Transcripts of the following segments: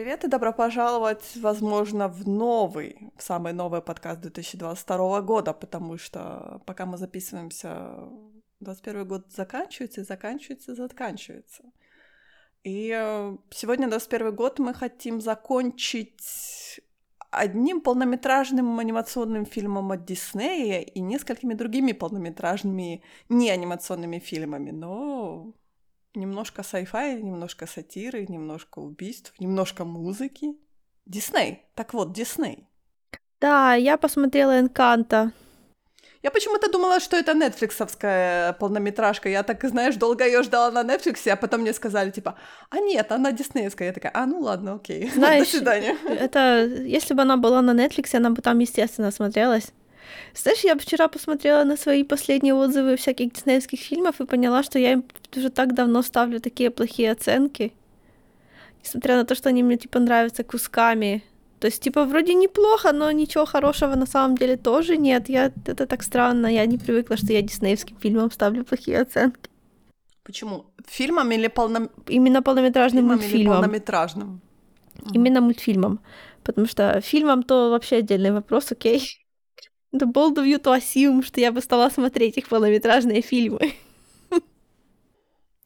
привет и добро пожаловать, возможно, в новый, в самый новый подкаст 2022 года, потому что пока мы записываемся, 2021 год заканчивается и заканчивается и заканчивается. И э, сегодня, 21 год, мы хотим закончить одним полнометражным анимационным фильмом от Диснея и несколькими другими полнометражными неанимационными фильмами, но немножко sci-fi, немножко сатиры, немножко убийств, немножко музыки. Дисней. Так вот, Дисней. Да, я посмотрела Энканта. Я почему-то думала, что это нетфликсовская полнометражка. Я так, знаешь, долго ее ждала на Netflix, а потом мне сказали, типа, а нет, она диснеевская. Я такая, а, ну ладно, окей. Знаешь, До свидания. Это, если бы она была на Netflix, она бы там, естественно, смотрелась. Знаешь, я вчера посмотрела на свои последние отзывы всяких диснеевских фильмов и поняла, что я им уже так давно ставлю такие плохие оценки. Несмотря на то, что они мне, типа, нравятся кусками. То есть, типа, вроде неплохо, но ничего хорошего на самом деле тоже нет. Я... Это так странно. Я не привыкла, что я диснеевским фильмам ставлю плохие оценки. Почему? Фильмом или полном... Именно полнометражным Фильмом мультфильмом. или полнометражным? Именно мультфильмом. Потому что фильмом то вообще отдельный вопрос, окей. The bold of you to assume, что я бы стала смотреть их полнометражные фильмы.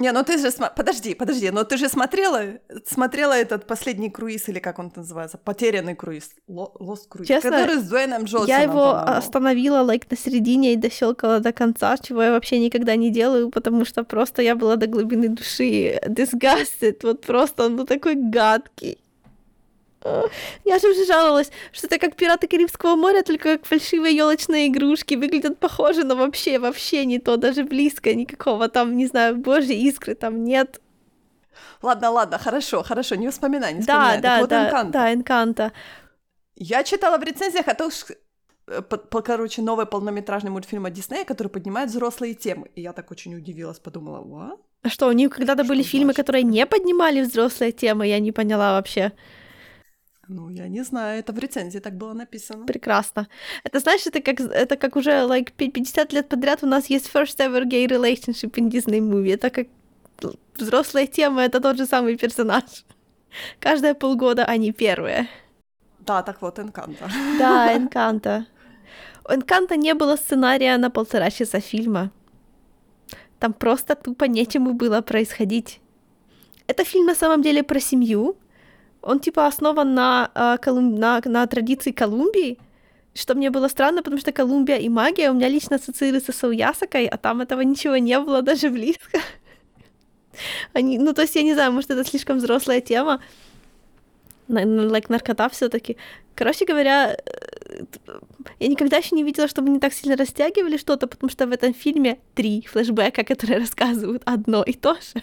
Не, ну ты же... Подожди, подожди, но ты же смотрела, смотрела этот последний круиз, или как он называется? Потерянный круиз. Ло- Lost круиз. Честно, который с Дуэйном Джонсоном, Я его по-моему. остановила лайк на середине и дощелкала до конца, чего я вообще никогда не делаю, потому что просто я была до глубины души disgusted. Вот просто он был такой гадкий. Я же уже жаловалась, что это как пираты Карибского моря, только как фальшивые елочные игрушки. Выглядят похоже, но вообще, вообще не то, даже близко никакого там, не знаю, божьей искры там нет. Ладно, ладно, хорошо, хорошо, не вспоминай, не Да, вспоминай. Так да, вот да, Энканто. да, Энканто. Я читала в рецензиях о том, что, э, короче, новый полнометражный мультфильм от Диснея, который поднимает взрослые темы. И я так очень удивилась, подумала, what? А что, у них когда-то были Что фильмы, значит? которые не поднимали взрослые темы, я не поняла вообще. Ну, я не знаю, это в рецензии так было написано. Прекрасно. Это, знаешь, это как, это как уже like, пи- 50 лет подряд у нас есть first ever gay relationship in Disney movie. Это как взрослая тема, это тот же самый персонаж. Каждые полгода они первые. Да, так вот, Энканто. Да, Энканто. У Энканто не было сценария на полтора часа фильма. Там просто тупо нечему было происходить. Это фильм на самом деле про семью. Он типа основан на, э, Колум- на, на традиции Колумбии, что мне было странно, потому что Колумбия и магия у меня лично ассоциируются с Уясакой, а там этого ничего не было даже близко. Они, ну, то есть, я не знаю, может, это слишком взрослая тема, like, наркота все таки Короче говоря, э, я никогда еще не видела, чтобы они так сильно растягивали что-то, потому что в этом фильме три флешбека, которые рассказывают одно и то же.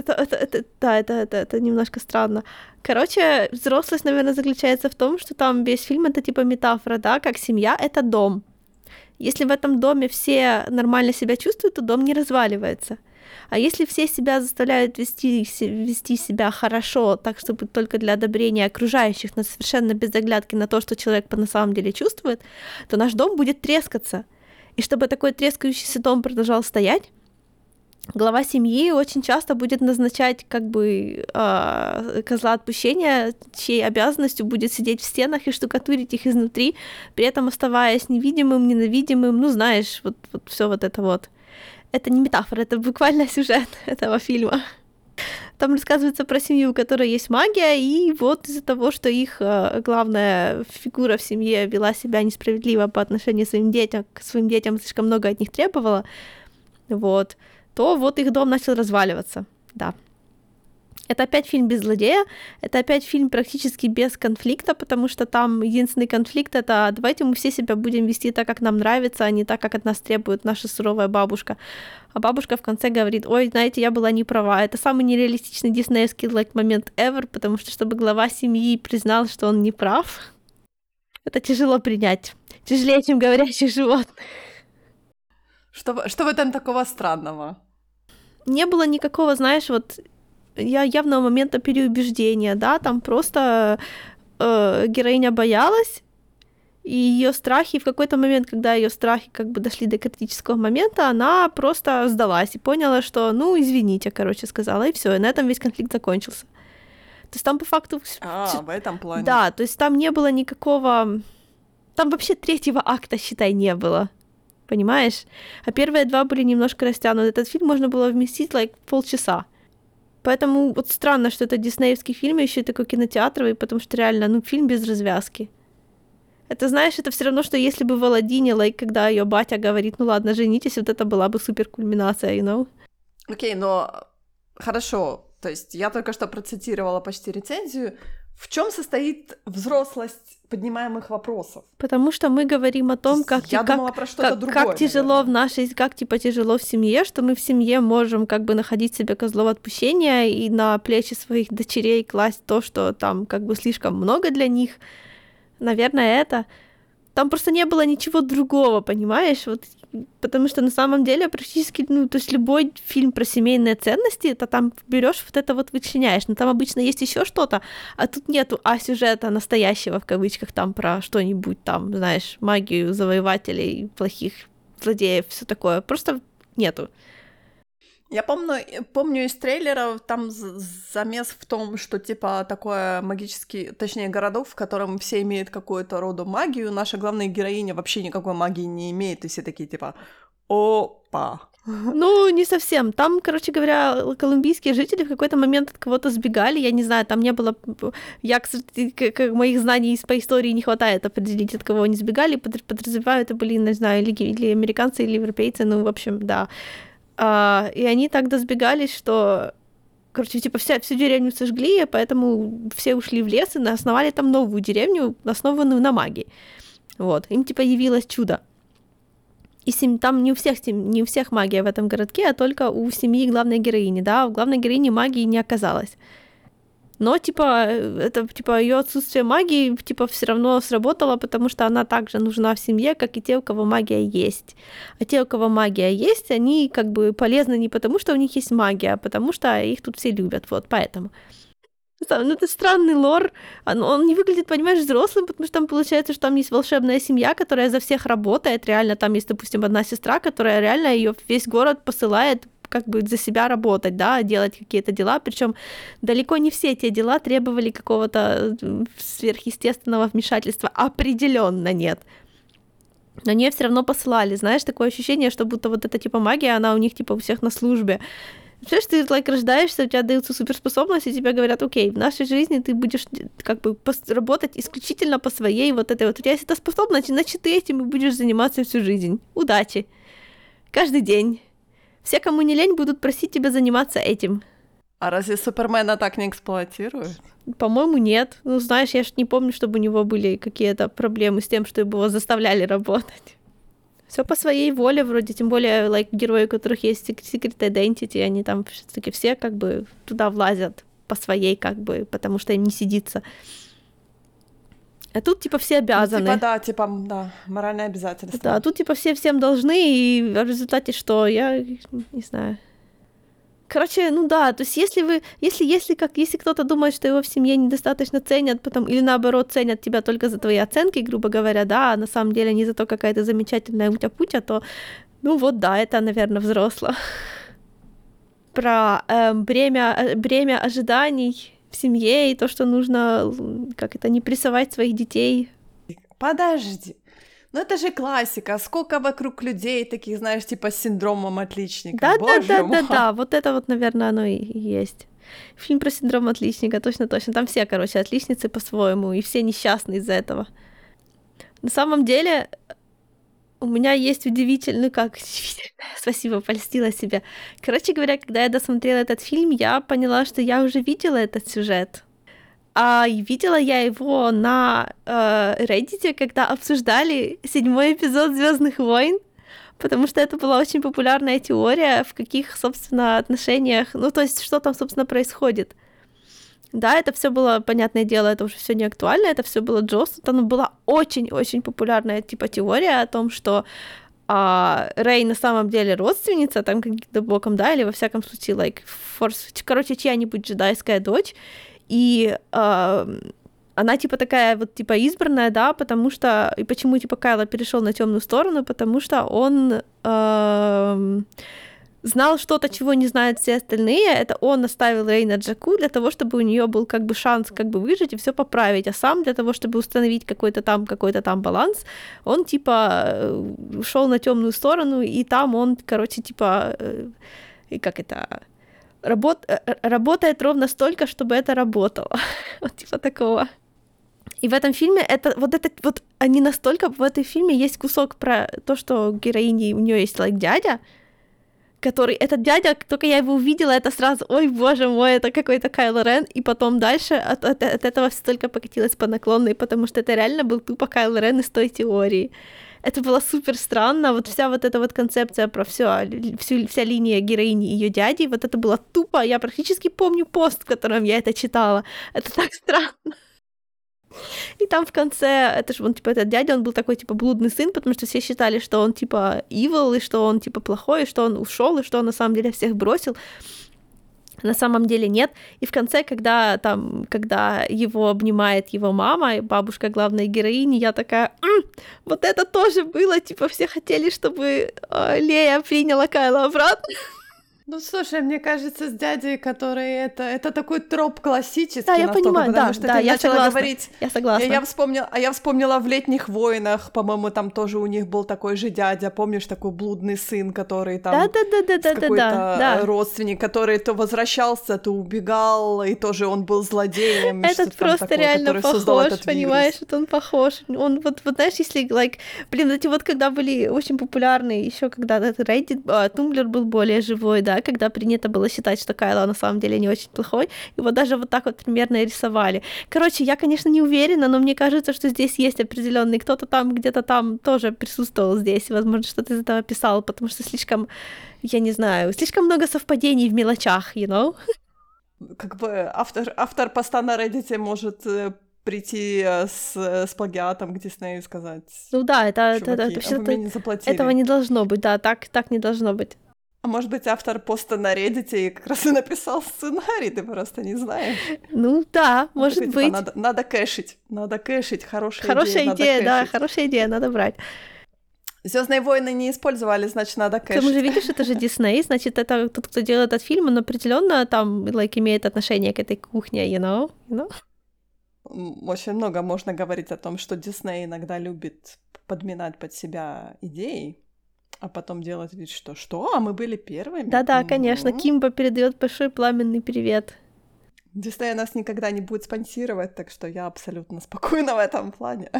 Это, это, это, да, это, это, это немножко странно. Короче, взрослость, наверное, заключается в том, что там весь фильм это типа метафора, да, как семья — это дом. Если в этом доме все нормально себя чувствуют, то дом не разваливается. А если все себя заставляют вести, вести себя хорошо, так, чтобы только для одобрения окружающих, но совершенно без оглядки на то, что человек по- на самом деле чувствует, то наш дом будет трескаться. И чтобы такой трескающийся дом продолжал стоять, глава семьи очень часто будет назначать как бы а, козла отпущения, чьей обязанностью будет сидеть в стенах и штукатурить их изнутри, при этом оставаясь невидимым, ненавидимым, ну знаешь, вот, вот все вот это вот. Это не метафора, это буквально сюжет этого фильма. Там рассказывается про семью, у которой есть магия, и вот из-за того, что их э, главная фигура в семье вела себя несправедливо по отношению к своим детям, к своим детям слишком много от них требовала, вот, то вот их дом начал разваливаться, да. Это опять фильм без злодея, это опять фильм практически без конфликта, потому что там единственный конфликт это давайте мы все себя будем вести так, как нам нравится, а не так, как от нас требует наша суровая бабушка. А бабушка в конце говорит, ой, знаете, я была не права. Это самый нереалистичный диснеевский like, момент ever, потому что чтобы глава семьи признал, что он не прав, это тяжело принять. Тяжелее, чем говорящих животных. Что, что в этом такого странного? не было никакого, знаешь, вот я явного момента переубеждения, да, там просто э, героиня боялась, и ее страхи в какой-то момент, когда ее страхи как бы дошли до критического момента, она просто сдалась и поняла, что, ну, извините, короче, сказала, и все, и на этом весь конфликт закончился. То есть там по факту... А, в этом плане. Да, то есть там не было никакого... Там вообще третьего акта, считай, не было. Понимаешь? А первые два были немножко растянуты. Этот фильм можно было вместить, like, полчаса. Поэтому вот странно, что это диснеевский фильм, еще такой кинотеатровый, потому что реально, ну, фильм без развязки. Это, знаешь, это все равно, что если бы в Аладдине, like, когда ее батя говорит, ну ладно, женитесь, вот это была бы супер кульминация, you know? Окей, okay, но хорошо, то есть я только что процитировала почти рецензию. В чем состоит взрослость поднимаемых вопросов? Потому что мы говорим о том, как, я как, думала про как, другое, как тяжело наверное. в нашей, как типа тяжело в семье, что мы в семье можем как бы находить себе козлов отпущения и на плечи своих дочерей класть то, что там как бы слишком много для них. Наверное, это. Там просто не было ничего другого, понимаешь? Вот потому что на самом деле практически, ну, то есть любой фильм про семейные ценности, это там берешь вот это вот вычленяешь, но там обычно есть еще что-то, а тут нету а сюжета настоящего в кавычках там про что-нибудь там, знаешь, магию завоевателей, плохих злодеев, все такое, просто нету. Я помню, помню из трейлеров там замес в том, что типа такое магический, точнее городов, в котором все имеют какую-то роду магию, наша главная героиня вообще никакой магии не имеет, и все такие типа опа. Ну, не совсем. Там, короче говоря, колумбийские жители в какой-то момент от кого-то сбегали. Я не знаю, там не было... Я, кстати, как моих знаний по истории не хватает определить, от кого они сбегали. Подразумеваю, это были, не знаю, или, или американцы, или европейцы. Ну, в общем, да. А, и они так досбегались, что короче, типа вся, всю деревню сожгли, поэтому все ушли в лес и основали там новую деревню, основанную на магии. Вот, им типа явилось чудо. И сем... там не у всех не у всех магия в этом городке, а только у семьи главной героини, да, у главной героини магии не оказалось но типа это типа ее отсутствие магии типа все равно сработало, потому что она также нужна в семье, как и те, у кого магия есть. А те, у кого магия есть, они как бы полезны не потому, что у них есть магия, а потому что их тут все любят, вот поэтому. Ну, это странный лор. Он, он не выглядит, понимаешь, взрослым, потому что там получается, что там есть волшебная семья, которая за всех работает. Реально, там есть, допустим, одна сестра, которая реально ее весь город посылает как бы за себя работать, да, делать какие-то дела, причем далеко не все эти дела требовали какого-то сверхъестественного вмешательства, определенно нет. Но они все равно посылали, знаешь, такое ощущение, что будто вот эта типа магия, она у них типа у всех на службе. Представляешь, ты like, рождаешься, у тебя даются суперспособности, и тебе говорят, окей, в нашей жизни ты будешь как бы работать исключительно по своей вот этой вот. У тебя есть эта способность, значит, ты этим и будешь заниматься всю жизнь. Удачи. Каждый день. Все, кому не лень, будут просить тебя заниматься этим. А разве Супермена так не эксплуатируют? По-моему, нет. Ну, знаешь, я ж не помню, чтобы у него были какие-то проблемы с тем, что его заставляли работать. Все по своей воле вроде, тем более, like, герои, у которых есть Secret Identity, они там все-таки все как бы туда влазят по своей, как бы, потому что им не сидится. А тут, типа, все обязаны. Типа, да, типа, да, моральное обязательство. Да, тут, типа, все всем должны, и в результате что? Я не знаю. Короче, ну да, то есть если вы, если, если как, если кто-то думает, что его в семье недостаточно ценят, потом, или наоборот ценят тебя только за твои оценки, грубо говоря, да, а на самом деле не за то, какая ты замечательная утя-путя, то, ну вот да, это, наверное, взросло. Про э, бремя, бремя ожиданий в семье и то, что нужно, как это, не прессовать своих детей. Подожди. Ну это же классика. Сколько вокруг людей таких, знаешь, типа с синдромом отличника. Да, Боже да, да, да, да. Вот это вот, наверное, оно и есть. Фильм про синдром отличника, точно, точно. Там все, короче, отличницы по-своему, и все несчастны из-за этого. На самом деле, у меня есть удивительный, как спасибо, польстила себя. Короче говоря, когда я досмотрела этот фильм, я поняла, что я уже видела этот сюжет. А видела я его на э, Reddit, когда обсуждали седьмой эпизод Звездных войн, потому что это была очень популярная теория, в каких, собственно, отношениях, ну, то есть, что там, собственно, происходит. Да, это все было, понятное дело, это уже все не актуально, это все было Джос, но была очень-очень популярная типа теория о том, что а, Рэй на самом деле родственница, там каким-то боком, да, или во всяком случае, like, форс, короче, чья-нибудь джедайская дочь, и а, она типа такая вот типа избранная, да, потому что и почему типа Кайла перешел на темную сторону, потому что он э, знал что-то, чего не знают все остальные. Это он оставил Рей на Джаку для того, чтобы у нее был как бы шанс как бы выжить и все поправить. А сам для того, чтобы установить какой-то там какой-то там баланс, он типа э, ушел на темную сторону, и там он, короче, типа, э, и как это работ, э, работает ровно столько, чтобы это работало. вот типа такого. И в этом фильме это вот это вот они настолько в этой фильме есть кусок про то, что героини у нее есть like дядя, который этот дядя, только я его увидела, это сразу, ой, боже мой, это какой-то Кайло Рен, и потом дальше от, от, от этого все только покатилось по наклонной, потому что это реально был тупо Кайло Рен из той теории. Это было супер странно, вот вся вот эта вот концепция про все, всю, вся линия героини ее дяди, вот это было тупо, я практически помню пост, в котором я это читала. Это так странно. И там в конце, это же он, типа, этот дядя, он был такой, типа, блудный сын, потому что все считали, что он, типа, evil, и что он, типа, плохой, и что он ушел, и что он на самом деле всех бросил. На самом деле нет. И в конце, когда там, когда его обнимает его мама, бабушка главной героини, я такая, М, вот это тоже было, типа, все хотели, чтобы э, Лея приняла Кайла обратно. Ну, слушай, мне кажется, с дядей, который это, это такой троп классический. Да, я понимаю, да, что да, ты я начала согласна. говорить. Я согласна. Я, я вспомнила, а я вспомнила в летних войнах, по-моему, там тоже у них был такой же дядя, помнишь, такой блудный сын, который там да, да, да, да, родственник, который то возвращался, то убегал, и тоже он был злодеем. Этот просто такое, реально похож, понимаешь, вот он похож. Он вот, вот знаешь, если, like, блин, эти вот когда были очень популярны, еще когда этот Reddit, а, Tumblr был более живой, да, когда принято было считать, что Кайло на самом деле не очень плохой, вот даже вот так вот примерно и рисовали. Короче, я, конечно, не уверена, но мне кажется, что здесь есть определенный кто-то там, где-то там тоже присутствовал здесь, и, возможно, что-то из этого писал, потому что слишком, я не знаю, слишком много совпадений в мелочах, you know? Как бы автор, автор поста на Reddit может э, прийти э, с, с плагиатом к Диснею и сказать, Ну да, это, это, это, вообще-то а заплатили. этого не должно быть, да, так, так не должно быть. А может быть, автор поста на Reddit как раз и написал сценарий, ты просто не знаешь. Ну да, может такой, типа, быть. надо, надо кэшить, надо кэшить, хорошая, Хорошая идея, идея, надо да, хорошая идея, надо брать. Звездные войны не использовали, значит, надо кэшить. же, видишь, это же Дисней, значит, это тот, кто делает этот фильм, он определенно там, like, имеет отношение к этой кухне, you know? You know? Очень много можно говорить о том, что Дисней иногда любит подминать под себя идеи, а потом делать вид, что «что? А мы были первыми?» Да-да, конечно, Мгм. Кимба передает большой пламенный привет. Дисней нас никогда не будет спонсировать, так что я абсолютно спокойна в этом плане.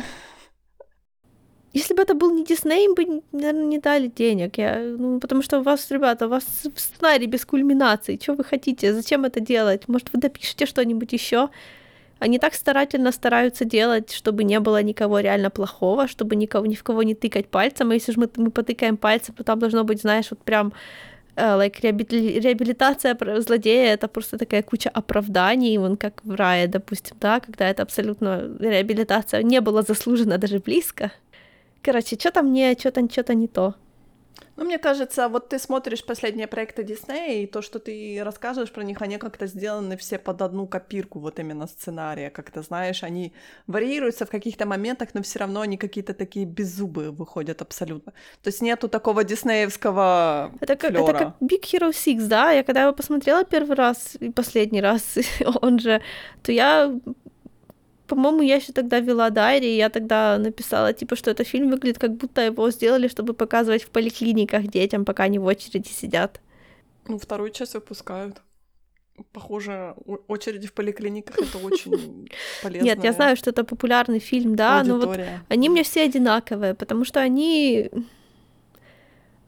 Если бы это был не Дисней, им бы, наверное, не дали денег. Я, ну, потому что у вас, ребята, у вас сценарий без кульминации. Что вы хотите? Зачем это делать? Может, вы допишете что-нибудь еще? Они так старательно стараются делать, чтобы не было никого реально плохого, чтобы никого, ни в кого не тыкать пальцем. А если же мы, мы потыкаем пальцем, то там должно быть, знаешь, вот прям э, like, реабили- реабилитация злодея — это просто такая куча оправданий, вон как в рае, допустим, да, когда это абсолютно реабилитация не была заслужена даже близко. Короче, что-то мне, что-то, что-то не то. Ну, мне кажется, вот ты смотришь последние проекты Диснея, и то, что ты рассказываешь про них, они как-то сделаны все под одну копирку вот именно сценария. Как-то, знаешь, они варьируются в каких-то моментах, но все равно они какие-то такие беззубые выходят абсолютно. То есть нету такого диснеевского Это как, это флёра. как Big Hero 6, да? Я когда его посмотрела первый раз и последний раз, он же, то я, по-моему, я еще тогда вела дайри, и я тогда написала, типа, что этот фильм выглядит, как будто его сделали, чтобы показывать в поликлиниках детям, пока они в очереди сидят. Ну, вторую часть выпускают. Похоже, очереди в поликлиниках это очень полезно. Нет, я знаю, что это популярный фильм, да, но вот они мне все одинаковые, потому что они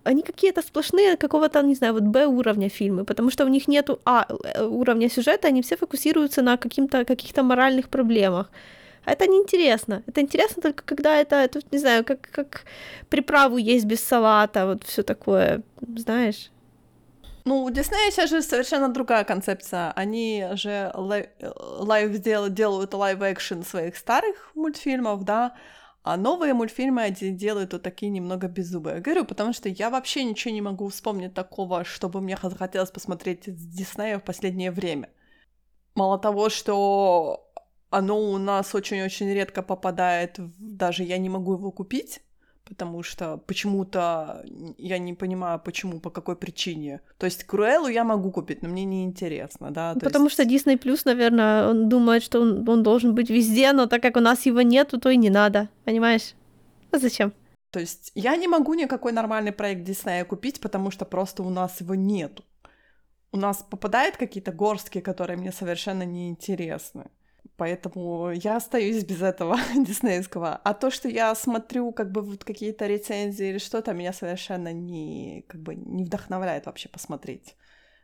они какие-то сплошные какого-то, не знаю, вот Б уровня фильмы, потому что у них нету А э, уровня сюжета, они все фокусируются на каким-то каких-то моральных проблемах. А это неинтересно. Это интересно только когда это, это не знаю, как, как приправу есть без салата, вот все такое, знаешь. Ну, у Диснея сейчас же совершенно другая концепция. Они же li- live дел- делают live-action своих старых мультфильмов, да, а новые мультфильмы делают вот такие немного беззубые. Говорю, потому что я вообще ничего не могу вспомнить такого, чтобы мне захотелось посмотреть с Диснея в последнее время. Мало того, что оно у нас очень-очень редко попадает, даже я не могу его купить, потому что почему-то я не понимаю, почему, по какой причине. То есть Круэллу я могу купить, но мне не интересно, да. Потому есть... что Disney Plus, наверное, он думает, что он, он должен быть везде, но так как у нас его нету, то и не надо, понимаешь? А зачем? То есть я не могу никакой нормальный проект Диснея купить, потому что просто у нас его нету. У нас попадают какие-то горстки, которые мне совершенно не интересны поэтому я остаюсь без этого диснеевского. А то, что я смотрю как бы вот какие-то рецензии или что-то, меня совершенно не, как бы не вдохновляет вообще посмотреть.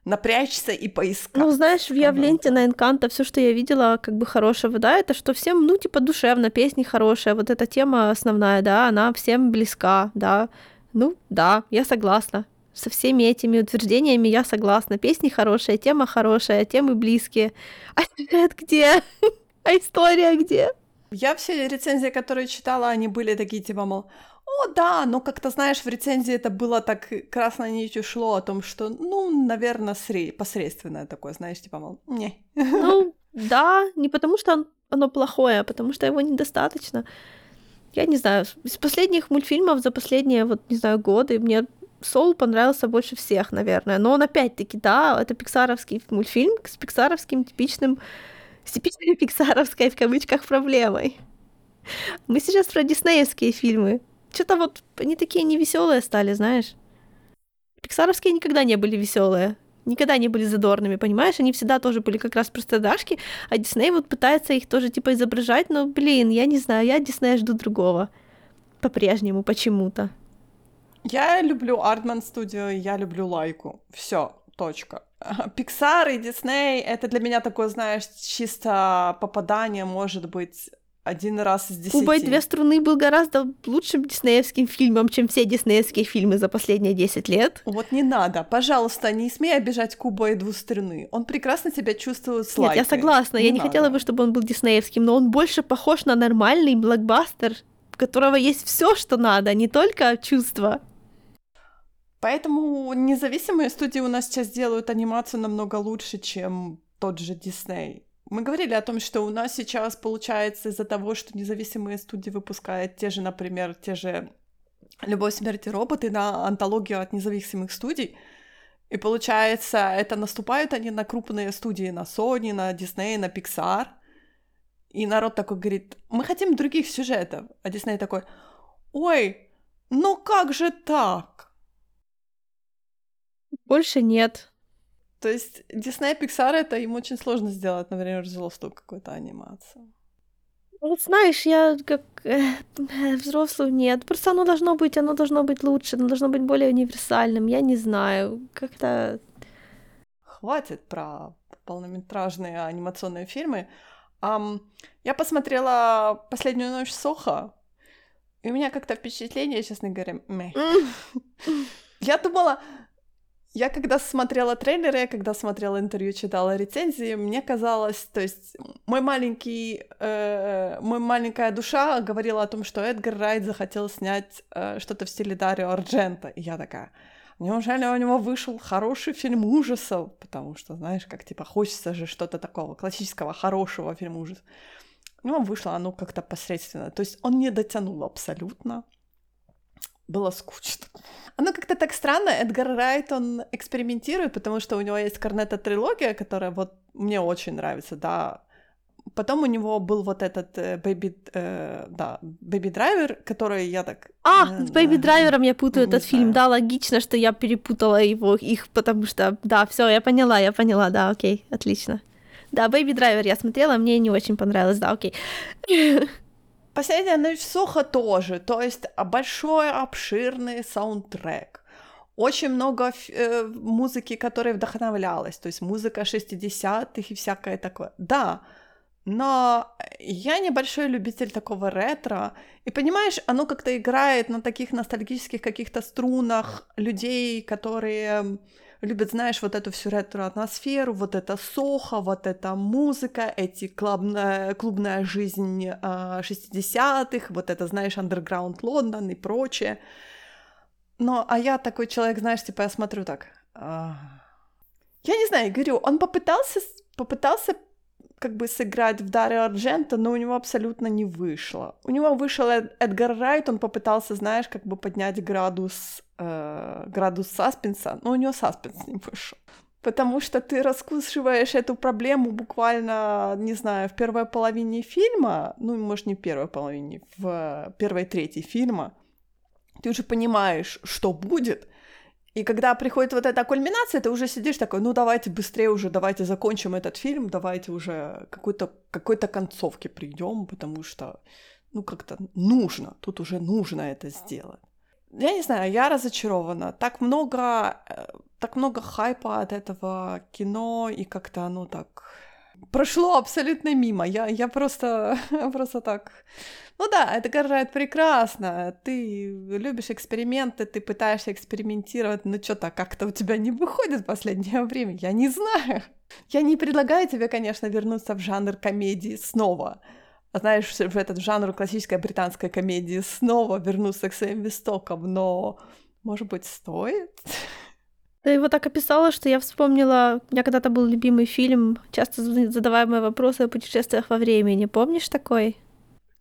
Напрячься и поискать. Ну, знаешь, я в ленте на Энканто все, что я видела, как бы хорошего, да, это что всем, ну, типа, душевно, песни хорошие, вот эта тема основная, да, она всем близка, да. Ну, да, я согласна. Со всеми этими утверждениями я согласна. Песни хорошие, тема хорошая, темы близкие. А сюжет где? А история где? Я все рецензии, которые читала, они были такие, типа, мол, о, да, но как-то, знаешь, в рецензии это было так красной нитью шло о том, что, ну, наверное, сре- посредственное такое, знаешь, типа, мол, не. Ну, да, не потому что оно плохое, а потому что его недостаточно. Я не знаю, из последних мультфильмов за последние, вот, не знаю, годы мне Соул понравился больше всех, наверное. Но он опять-таки, да, это пиксаровский мультфильм с пиксаровским типичным с типичной пиксаровской в кавычках проблемой. Мы сейчас про диснеевские фильмы. Что-то вот они такие невеселые стали, знаешь. Пиксаровские никогда не были веселые, никогда не были задорными, понимаешь? Они всегда тоже были как раз простодашки, а Дисней вот пытается их тоже типа изображать, но, блин, я не знаю, я Диснея жду другого. По-прежнему, почему-то. Я люблю Артман студию, я люблю Лайку. Все, точка. Pixar и Disney — это для меня такое, знаешь, чисто попадание, может быть, один раз из десяти. И две струны был гораздо лучшим диснеевским фильмом, чем все диснеевские фильмы за последние 10 лет. Вот не надо. Пожалуйста, не смей обижать Куба и две струны. Он прекрасно себя чувствует с Нет, я согласна. Не я не надо. хотела бы, чтобы он был диснеевским, но он больше похож на нормальный блокбастер, у которого есть все, что надо, не только чувства. Поэтому независимые студии у нас сейчас делают анимацию намного лучше, чем тот же Дисней. Мы говорили о том, что у нас сейчас получается из-за того, что независимые студии выпускают те же, например, те же «Любовь, смерть и роботы» на антологию от независимых студий, и получается, это наступают они на крупные студии, на Sony, на Disney, на Pixar, и народ такой говорит, мы хотим других сюжетов, а Disney такой, ой, ну как же так? Больше нет. То есть Disney Pixar это им очень сложно сделать, например, взрослую какую-то анимацию. Вот знаешь, я как э, взрослую нет. Просто оно должно быть, оно должно быть лучше, оно должно быть более универсальным. Я не знаю, как-то. Хватит про полнометражные анимационные фильмы. Um, я посмотрела последнюю ночь Соха, и у меня как-то впечатление, честно говоря. Я думала, я когда смотрела трейлеры, когда смотрела интервью, читала рецензии, мне казалось, то есть мой маленький, э, мой маленькая душа говорила о том, что Эдгар Райт захотел снять э, что-то в стиле Дарио Арджента, и я такая, неужели у него вышел хороший фильм ужасов, потому что, знаешь, как типа хочется же что-то такого классического хорошего фильма ужасов. Ну, вышло оно как-то посредственно, то есть он не дотянул абсолютно, было скучно. Оно как-то так странно. Эдгар Райт, он экспериментирует, потому что у него есть Корнетто-трилогия, которая вот мне очень нравится, да. Потом у него был вот этот Baby, э, да, Baby Driver, который я так... А, э, с Baby Driver-ом я путаю этот знаю. фильм, да, логично, что я перепутала его, их, потому что, да, все, я поняла, я поняла, да, окей, отлично. Да, Baby Driver я смотрела, мне не очень понравилось, да, окей. Последняя ночь в Сохо тоже, то есть большой обширный саундтрек. Очень много э, музыки, которая вдохновлялась, то есть музыка 60-х и всякое такое. Да, но я небольшой любитель такого ретро. И понимаешь, оно как-то играет на таких ностальгических каких-то струнах людей, которые любят, знаешь, вот эту всю ретро-атмосферу, вот это сохо, вот эта музыка, эти клубная, клубная жизнь э, а, 60-х, вот это, знаешь, андерграунд Лондон и прочее. Но, а я такой человек, знаешь, типа я смотрю так... Э, я не знаю, говорю, он попытался, попытался как бы сыграть в Даре Арджента, но у него абсолютно не вышло. У него вышел Эд- Эдгар Райт, он попытался, знаешь, как бы поднять градус, э, градус саспенса, но у него саспенс не вышел. Потому что ты раскусываешь эту проблему буквально, не знаю, в первой половине фильма, ну, может, не в первой половине, в первой трети фильма, ты уже понимаешь, что будет, и когда приходит вот эта кульминация, ты уже сидишь такой, ну давайте быстрее уже, давайте закончим этот фильм, давайте уже какой-то какой-то концовке придем, потому что, ну как-то нужно, тут уже нужно это сделать. Я не знаю, я разочарована. Так много, э, так много хайпа от этого кино, и как-то оно так прошло абсолютно мимо. Я, я просто, просто так... Ну да, это горжает прекрасно. Ты любишь эксперименты, ты пытаешься экспериментировать, но что-то как-то у тебя не выходит в последнее время. Я не знаю. Я не предлагаю тебе, конечно, вернуться в жанр комедии снова. Знаешь, в этот жанр классической британской комедии снова вернуться к своим истокам, но, может быть, стоит? Ты его так описала, что я вспомнила, у меня когда-то был любимый фильм, часто задаваемые вопросы о путешествиях во времени. Помнишь такой?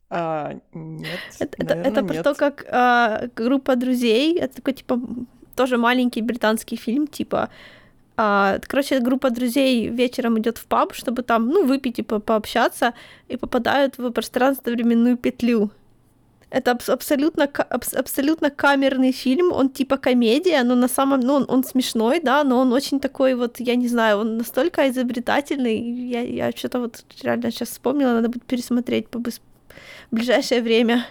А, нет. Это, это, это про то, как а, группа друзей, это такой типа тоже маленький британский фильм, типа а, короче, группа друзей вечером идет в паб, чтобы там, ну, выпить, типа, пообщаться, и попадают в пространство-временную петлю. Это аб- абсолютно, аб- абсолютно камерный фильм, он типа комедия, но на самом, ну, он, он смешной, да, но он очень такой вот, я не знаю, он настолько изобретательный, я, я что-то вот реально сейчас вспомнила, надо будет пересмотреть по в ближайшее время.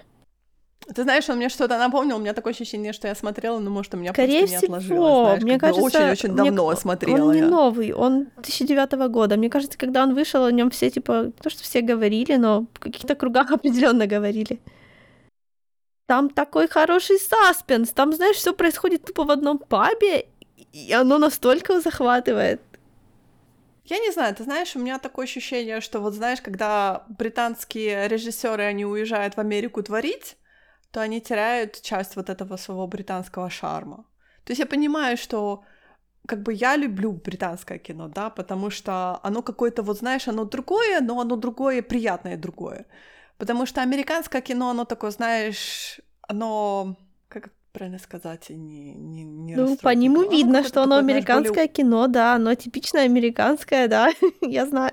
Ты знаешь, он мне что-то напомнил, у меня такое ощущение, что я смотрела, но, может, у меня Скорее просто не всего, отложилось. Знаешь, мне кажется, очень-очень давно мне... смотрела Он не я. новый, он 2009 года. Мне кажется, когда он вышел, о нем все, типа, то, что все говорили, но в каких-то кругах определенно говорили. Там такой хороший саспенс, там, знаешь, все происходит тупо в одном пабе, и оно настолько захватывает. Я не знаю, ты знаешь, у меня такое ощущение, что вот знаешь, когда британские режиссеры они уезжают в Америку творить, то они теряют часть вот этого своего британского шарма. То есть я понимаю, что как бы я люблю британское кино, да, потому что оно какое-то, вот знаешь, оно другое, но оно другое, приятное другое. Потому что американское кино, оно такое, знаешь, оно, как правильно сказать, не, не, не Ну, по нему оно видно, что оно такое, американское знаешь, более... кино, да, оно типично американское, да, я знаю.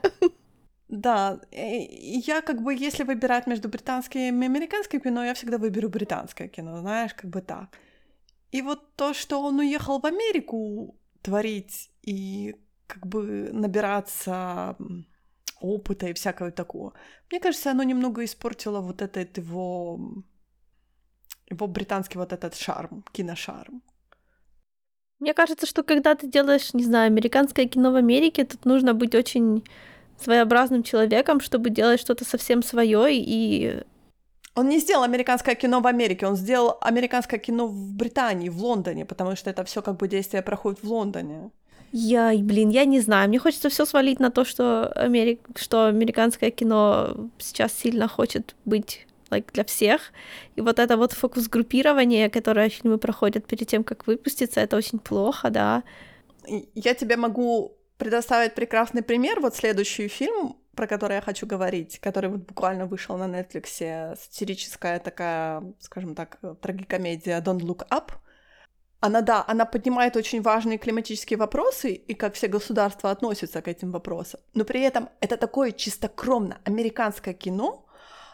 Да, я как бы, если выбирать между британским и американским кино, я всегда выберу британское кино, знаешь, как бы так. И вот то, что он уехал в Америку творить и как бы набираться опыта и всякого такого, мне кажется, оно немного испортило вот этот его, его британский вот этот шарм, киношарм. Мне кажется, что когда ты делаешь, не знаю, американское кино в Америке, тут нужно быть очень своеобразным человеком, чтобы делать что-то совсем свое и он не сделал американское кино в Америке, он сделал американское кино в Британии, в Лондоне, потому что это все как бы действие проходит в Лондоне. Я, блин, я не знаю. Мне хочется все свалить на то, что, Америк... что американское кино сейчас сильно хочет быть like, для всех. И вот это вот фокус-группирование, которое фильмы проходят перед тем, как выпуститься, это очень плохо, да. Я тебе могу предоставить прекрасный пример. Вот следующий фильм, про который я хочу говорить, который вот буквально вышел на Netflix, сатирическая такая, скажем так, трагикомедия Don't Look Up. Она, да, она поднимает очень важные климатические вопросы и как все государства относятся к этим вопросам. Но при этом это такое чистокровно американское кино,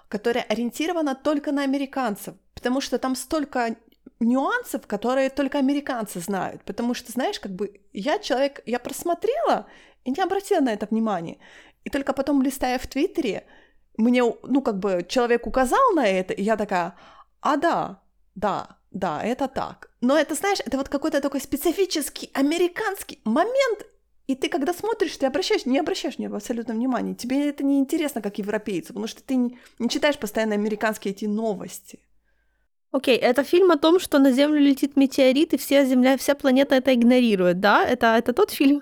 которое ориентировано только на американцев, потому что там столько нюансов, которые только американцы знают. Потому что, знаешь, как бы я человек, я просмотрела и не обратила на это внимание. И только потом, листая в Твиттере, мне, ну, как бы человек указал на это, и я такая, а да, да, да, это так. Но это, знаешь, это вот какой-то такой специфический американский момент, и ты, когда смотришь, ты обращаешь, не обращаешь него абсолютно внимания. Тебе это не интересно, как европейцу, потому что ты не, не читаешь постоянно американские эти новости. Окей, okay, это фильм о том, что на Землю летит метеорит, и вся Земля, вся планета это игнорирует, да? Это, это тот фильм?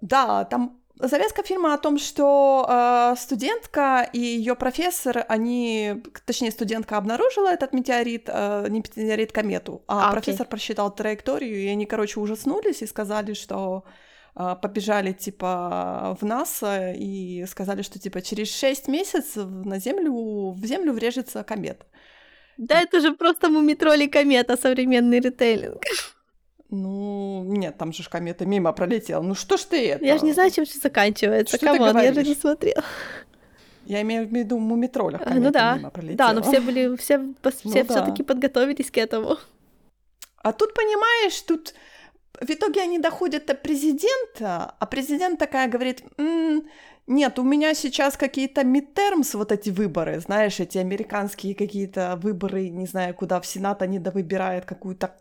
Да, там завязка фильма о том, что э, студентка и ее профессор, они, точнее, студентка обнаружила этот метеорит, э, не метеорит, комету, а, а профессор okay. просчитал траекторию, и они, короче, ужаснулись и сказали, что а, побежали, типа, в НАСА и сказали, что, типа, через 6 месяцев на Землю, в Землю врежется комета. Да, это же просто Муми-тролль и комета, современный retelling. Ну, нет, там же комета мимо пролетела. Ну что ж ты это? Я же не знаю, чем все заканчивается. Что come on, я же не смотрела. Я имею в виду Муми-тролля. А, ну да. Да, но все были, все, все ну, все-таки да. подготовились к этому. А тут, понимаешь, тут в итоге они доходят до президента, а президент такая говорит, м-м, нет, у меня сейчас какие-то midterms, вот эти выборы, знаешь, эти американские какие-то выборы, не знаю, куда в Сенат они довыбирают какую-то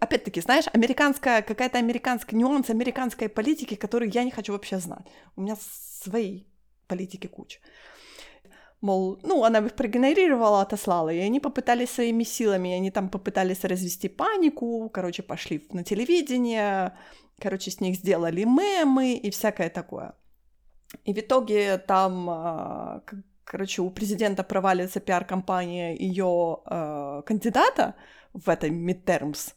Опять-таки, знаешь, американская, какая-то американская, нюанс американской политики, который я не хочу вообще знать. У меня своей политики куча. Мол, ну, она их проигнорировала, отослала, и они попытались своими силами, они там попытались развести панику, короче, пошли на телевидение, короче, с них сделали мемы и всякое такое. И в итоге там, а, короче, у президента проваливается пиар-компания ее э, кандидата в этой midterms.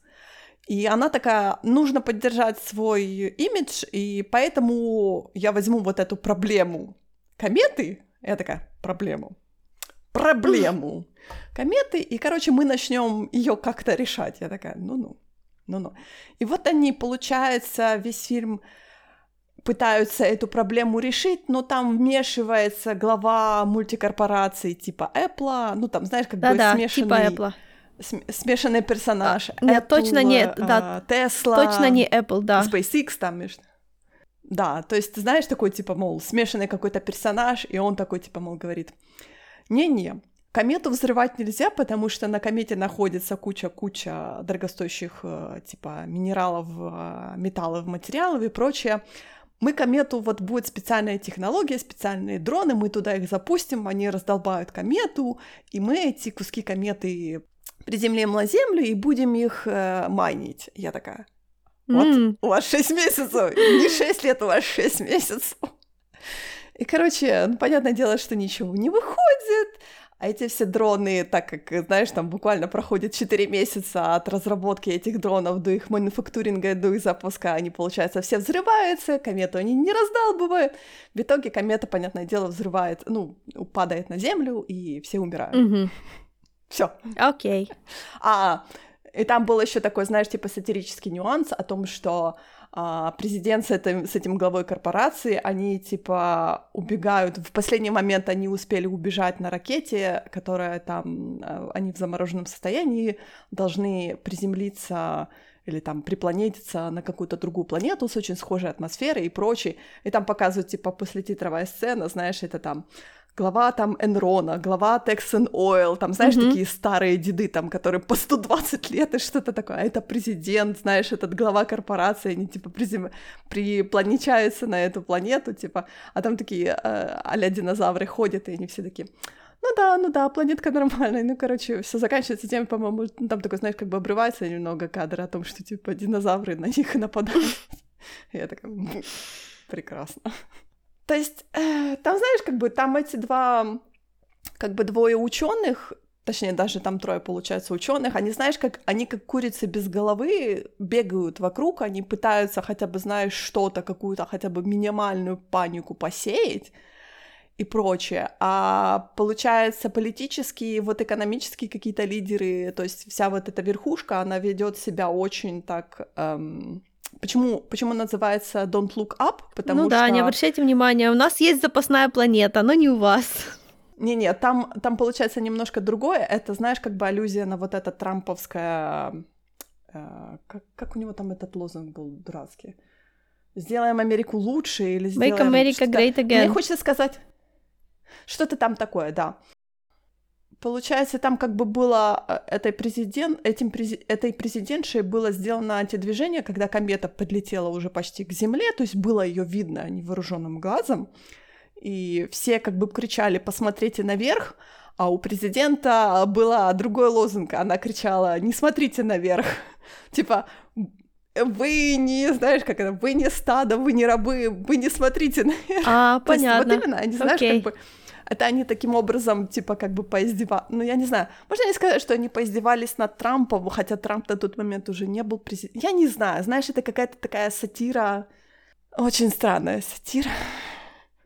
И она такая, нужно поддержать свой имидж, и поэтому я возьму вот эту проблему кометы. Я такая, проблему. Проблему кометы. И, короче, мы начнем ее как-то решать. Я такая, ну-ну, ну-ну. И вот они, получается, весь фильм пытаются эту проблему решить, но там вмешивается глава мультикорпорации типа Apple, ну там, знаешь, как Да-да, бы смешанный... типа Apple. Смешанный персонаж. А, нет, Apple, точно нет, да. Tesla. Точно не Apple, да. SpaceX там между. Да, то есть, знаешь, такой, типа, мол, смешанный какой-то персонаж, и он такой, типа, мол, говорит, не-не, комету взрывать нельзя, потому что на комете находится куча-куча дорогостоящих, э, типа, минералов, э, металлов, материалов и прочее мы комету, вот будет специальная технология, специальные дроны, мы туда их запустим, они раздолбают комету, и мы эти куски кометы приземлим на Землю и будем их э, майнить. Я такая, вот, mm. у вас 6 месяцев, не 6 лет, у вас 6 месяцев. И, короче, ну, понятное дело, что ничего не выходит, а эти все дроны, так как, знаешь, там буквально проходит 4 месяца от разработки этих дронов до их мануфактуринга, до их запуска, они, получается, все взрываются, комету они не раздалбывают. В итоге комета, понятное дело, взрывает, ну, упадает на Землю, и все умирают. Mm-hmm. Все. Окей. Okay. А, и там был еще такой, знаешь, типа сатирический нюанс о том, что а, президент с этим, с этим главой корпорации, они типа убегают, в последний момент они успели убежать на ракете, которая там, а, они в замороженном состоянии должны приземлиться или там припланетиться на какую-то другую планету с очень схожей атмосферой и прочее. И там показывают, типа, послетитровая сцена, знаешь, это там глава там Энрона, глава Texan Oil, там, знаешь, mm-hmm. такие старые деды, там, которые по 120 лет и что-то такое, а это президент, знаешь, этот глава корпорации, они, типа, призем... припланечаются на эту планету, типа, а там такие э, а динозавры ходят, и они все такие, ну да, ну да, планетка нормальная. Ну, короче, все заканчивается тем, по-моему, там такой, знаешь, как бы обрывается немного кадр о том, что, типа, динозавры на них нападают. Я такая, прекрасно. То есть, э, там, знаешь, как бы там эти два, как бы двое ученых, точнее, даже там трое, получается, ученых, они, знаешь, как они как курицы без головы бегают вокруг, они пытаются хотя бы, знаешь, что-то, какую-то хотя бы минимальную панику посеять, и прочее. А получается, политические, вот экономические какие-то лидеры, то есть вся вот эта верхушка, она ведет себя очень так эм, Почему, почему называется Don't Look Up? Потому ну да, не обращайте внимания, у нас есть запасная планета, но не у вас. Не-не, там, там получается немножко другое. Это, знаешь, как бы аллюзия на вот это трамповское... Э, как, как у него там этот лозунг был дурацкий? Сделаем Америку лучше или сделаем... Make America great again. Мне хочется сказать... Что-то там такое, да. Получается, там как бы было э, этой, президент, этим, этой президентшей было сделано антидвижение, когда комета подлетела уже почти к Земле, то есть было ее видно невооруженным глазом, и все как бы кричали «посмотрите наверх», а у президента была другой лозунг, она кричала «не смотрите наверх», типа вы не, знаешь, как это, вы не стадо, вы не рабы, вы не смотрите наверх. А, понятно. Вот именно, они, знаешь, как бы это они таким образом, типа, как бы поиздевались. Ну, я не знаю. Можно не сказать, что они поиздевались над Трампом, хотя Трамп на тот момент уже не был президентом. Я не знаю. Знаешь, это какая-то такая сатира. Очень странная сатира.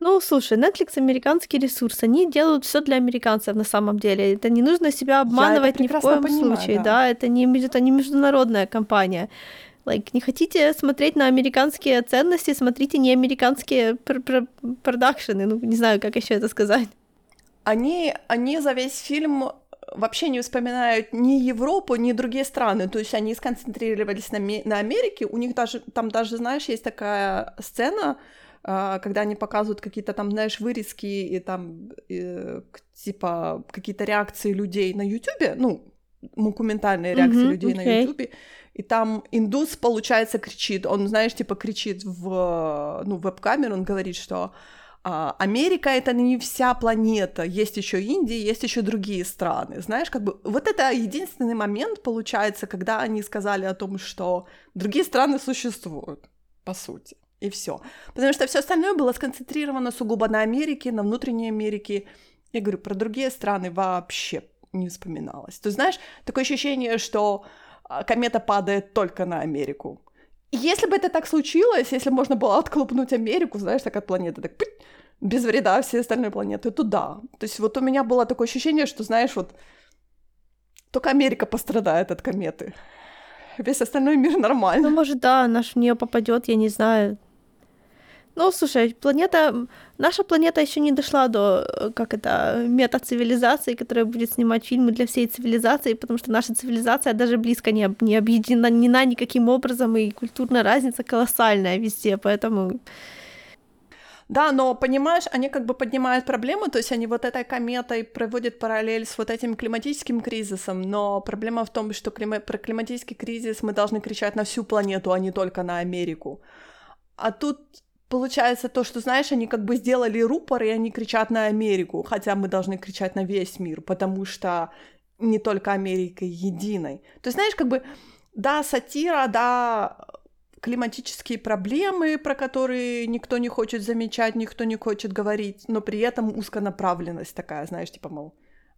Ну, слушай, Netflix американский ресурс, они делают все для американцев на самом деле. Это не нужно себя обманывать ни в коем понимаю, случае, да. да. Это не это не международная компания. Like, не хотите смотреть на американские ценности, смотрите не американские пр- пр- продакшены. Ну, не знаю, как еще это сказать. Они, они за весь фильм вообще не вспоминают ни Европу, ни другие страны. То есть они сконцентрировались на, на Америке. У них даже, там даже, знаешь, есть такая сцена, а, когда они показывают какие-то там, знаешь, вырезки и там э, к- типа какие-то реакции людей на Ютубе, ну, документальные реакции Мгм, людей на окей. Ютубе, и там индус, получается, кричит, он, знаешь, типа кричит в, ну, веб-камеру, он говорит, что а, Америка это не вся планета, есть еще Индия, есть еще другие страны, знаешь, как бы вот это единственный момент получается, когда они сказали о том, что другие страны существуют, по сути, и все, потому что все остальное было сконцентрировано сугубо на Америке, на внутренней Америке. Я говорю про другие страны вообще не вспоминалось. Ты знаешь, такое ощущение, что комета падает только на Америку. Если бы это так случилось, если можно было отклопнуть Америку, знаешь, так от планеты, так пыть, без вреда все остальные планеты, то да. То есть вот у меня было такое ощущение, что, знаешь, вот только Америка пострадает от кометы. Весь остальной мир Ну, нормально. может, да, наш в нее попадет, я не знаю. Ну, слушай, планета, наша планета еще не дошла до, э, как это, мета-цивилизации, которая будет снимать фильмы для всей цивилизации, потому что наша цивилизация даже близко не, не объединена никаким образом, и культурная разница колоссальная везде, поэтому Да, но понимаешь, они как бы поднимают проблему, то есть они вот этой кометой проводят параллель с вот этим климатическим кризисом, но проблема в том, что клима- про климатический кризис мы должны кричать на всю планету, а не только на Америку. А тут получается то, что, знаешь, они как бы сделали рупор, и они кричат на Америку, хотя мы должны кричать на весь мир, потому что не только Америка единой. То есть, знаешь, как бы, да, сатира, да, климатические проблемы, про которые никто не хочет замечать, никто не хочет говорить, но при этом узконаправленность такая, знаешь, типа, мол,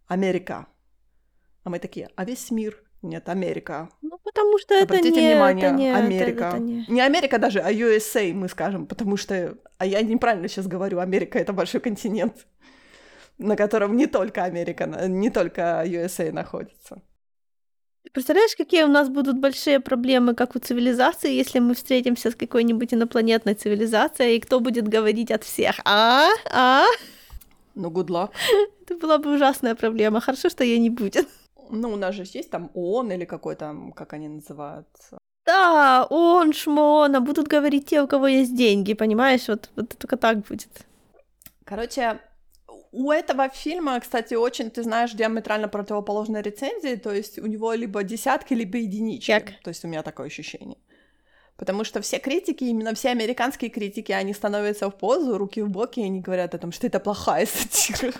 Америка. А мы такие, а весь мир? Нет, Америка. Ну, потому что это Обратите не... внимание, это не, это- Америка. это не- Не Америка даже, а USA, мы скажем, потому что... А я неправильно сейчас говорю, Америка — это большой континент, на котором не только Америка, не только USA находится. Ты Представляешь, какие у нас будут большие проблемы, как у цивилизации, если мы встретимся с какой-нибудь инопланетной цивилизацией, и кто будет говорить от всех? А? А? Ну, good luck. Это была бы ужасная проблема. Хорошо, что ее не будет. Ну, у нас же есть там ООН или какой там, как они называются. Да, он, шмон, а будут говорить те, у кого есть деньги, понимаешь? Вот, вот только так будет. Короче, у этого фильма, кстати, очень, ты знаешь, диаметрально противоположные рецензии, то есть у него либо десятки, либо единички. Як? То есть у меня такое ощущение. Потому что все критики, именно все американские критики, они становятся в позу, руки в боки, и они говорят о том, что это плохая сатира.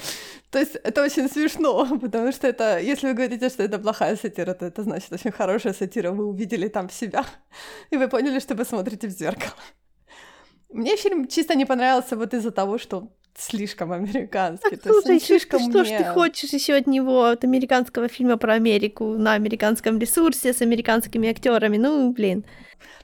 То есть это очень смешно, потому что это, если вы говорите, что это плохая сатира, то это значит очень хорошая сатира, вы увидели там себя, и вы поняли, что вы смотрите в зеркало. Мне фильм чисто не понравился вот из-за того, что слишком американский. Так, то есть слушай, что, слишком что ж мне- ты хочешь еще от него, от американского фильма про Америку на американском ресурсе с американскими актерами? Ну, блин.